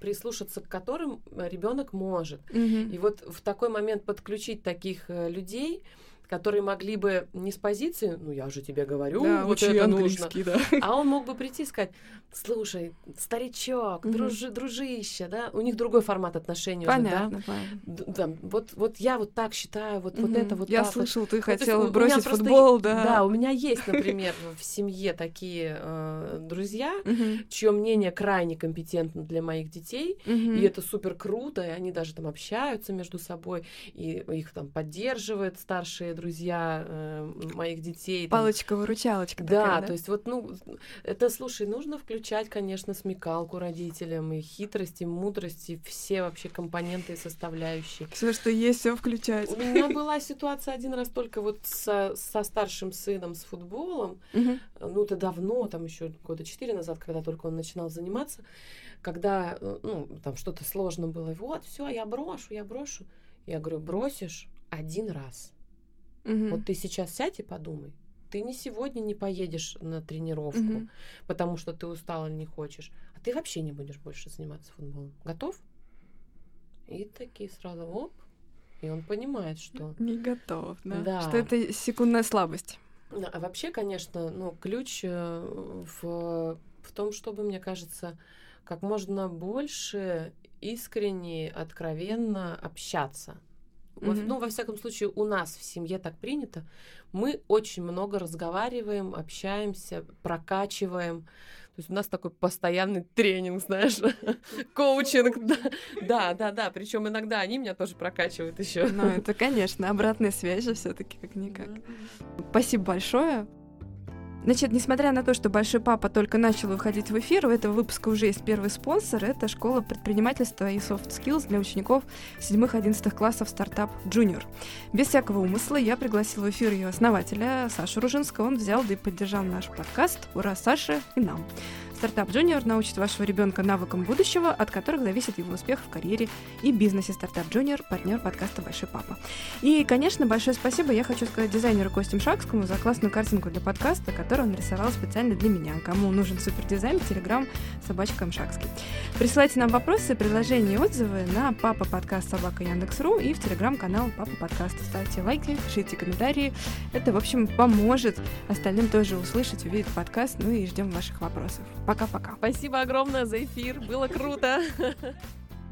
прислушаться к которым ребенок может. Угу. И вот в такой момент подключить таких э, людей, которые могли бы не с позиции, ну я же тебе говорю, да, вот это нужно, да. а он мог бы прийти и сказать, слушай, старичок, угу. дружи, дружище, да, у них другой формат отношений понятно, уже, да, понятно. да, вот, вот я вот так считаю, вот, угу. вот это вот Я так слышал, вот. ты ну, хотела бросить футбол, да. Да, у меня есть, например, в семье такие э, друзья, угу. чье мнение крайне компетентно для моих детей, угу. и это супер круто, и они даже там общаются между собой, и их там поддерживают старшие друзья э, моих детей. Палочка-выручалочка. Да, такая, да, то есть вот, ну, это, слушай, нужно включать, конечно, смекалку родителям, и хитрость, и мудрость, и все вообще компоненты и составляющие. Все, что есть, все включать. У меня была ситуация один раз только вот со, со старшим сыном с футболом, ну, это давно, там еще года четыре назад, когда только он начинал заниматься, когда, э, ну, там что-то сложно было, вот, все, я брошу, я брошу. Я говорю, бросишь один раз. Угу. Вот ты сейчас сядь и подумай. Ты не сегодня не поедешь на тренировку, угу. потому что ты устал или не хочешь, а ты вообще не будешь больше заниматься футболом. Готов? И такие сразу оп, и он понимает, что... Не готов, да? да. Что это секундная слабость. А вообще, конечно, ну, ключ э, в, в том, чтобы, мне кажется, как можно больше искренне, откровенно общаться Mm-hmm. Ну, во всяком случае, у нас в семье так принято. Мы очень много разговариваем, общаемся, прокачиваем. То есть у нас такой постоянный тренинг, знаешь, коучинг. Да, да, да. Причем иногда они меня тоже прокачивают еще. Ну, это, конечно, обратная связь же все-таки как-никак. Спасибо большое. Значит, несмотря на то, что Большой Папа только начал выходить в эфир, у этого выпуска уже есть первый спонсор. Это школа предпринимательства и soft skills для учеников 7-11 классов стартап Junior. Без всякого умысла я пригласила в эфир ее основателя Сашу Ружинского. Он взял да и поддержал наш подкаст. Ура, Саша и нам! Стартап Junior научит вашего ребенка навыкам будущего, от которых зависит его успех в карьере и бизнесе. Стартап Junior – партнер подкаста «Большой папа». И, конечно, большое спасибо я хочу сказать дизайнеру Костю Шакскому за классную картинку для подкаста, которую он рисовал специально для меня. Кому нужен супердизайн, телеграм собачка Мшакский. Присылайте нам вопросы, предложения и отзывы на папа подкаст собака Яндекс.ру и в телеграм-канал папа подкаст. Ставьте лайки, пишите комментарии. Это, в общем, поможет остальным тоже услышать, увидеть подкаст. Ну и ждем ваших вопросов. Пока-пока. Спасибо огромное за эфир. Было круто.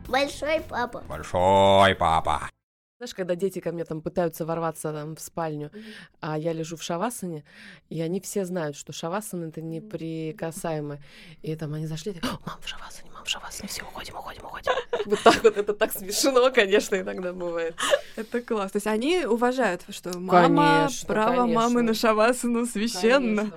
Большой папа. Большой папа. Знаешь, когда дети ко мне там пытаются ворваться там, в спальню, mm-hmm. а я лежу в шавасане, и они все знают, что шавасан это неприкасаемое. И там они зашли, и, мам, в шавасане, мам, в шавасане, все, уходим, уходим, уходим. Вот так вот, это так смешно, конечно, иногда бывает. Это класс. То есть они уважают, что мама, право мамы на шавасану священно.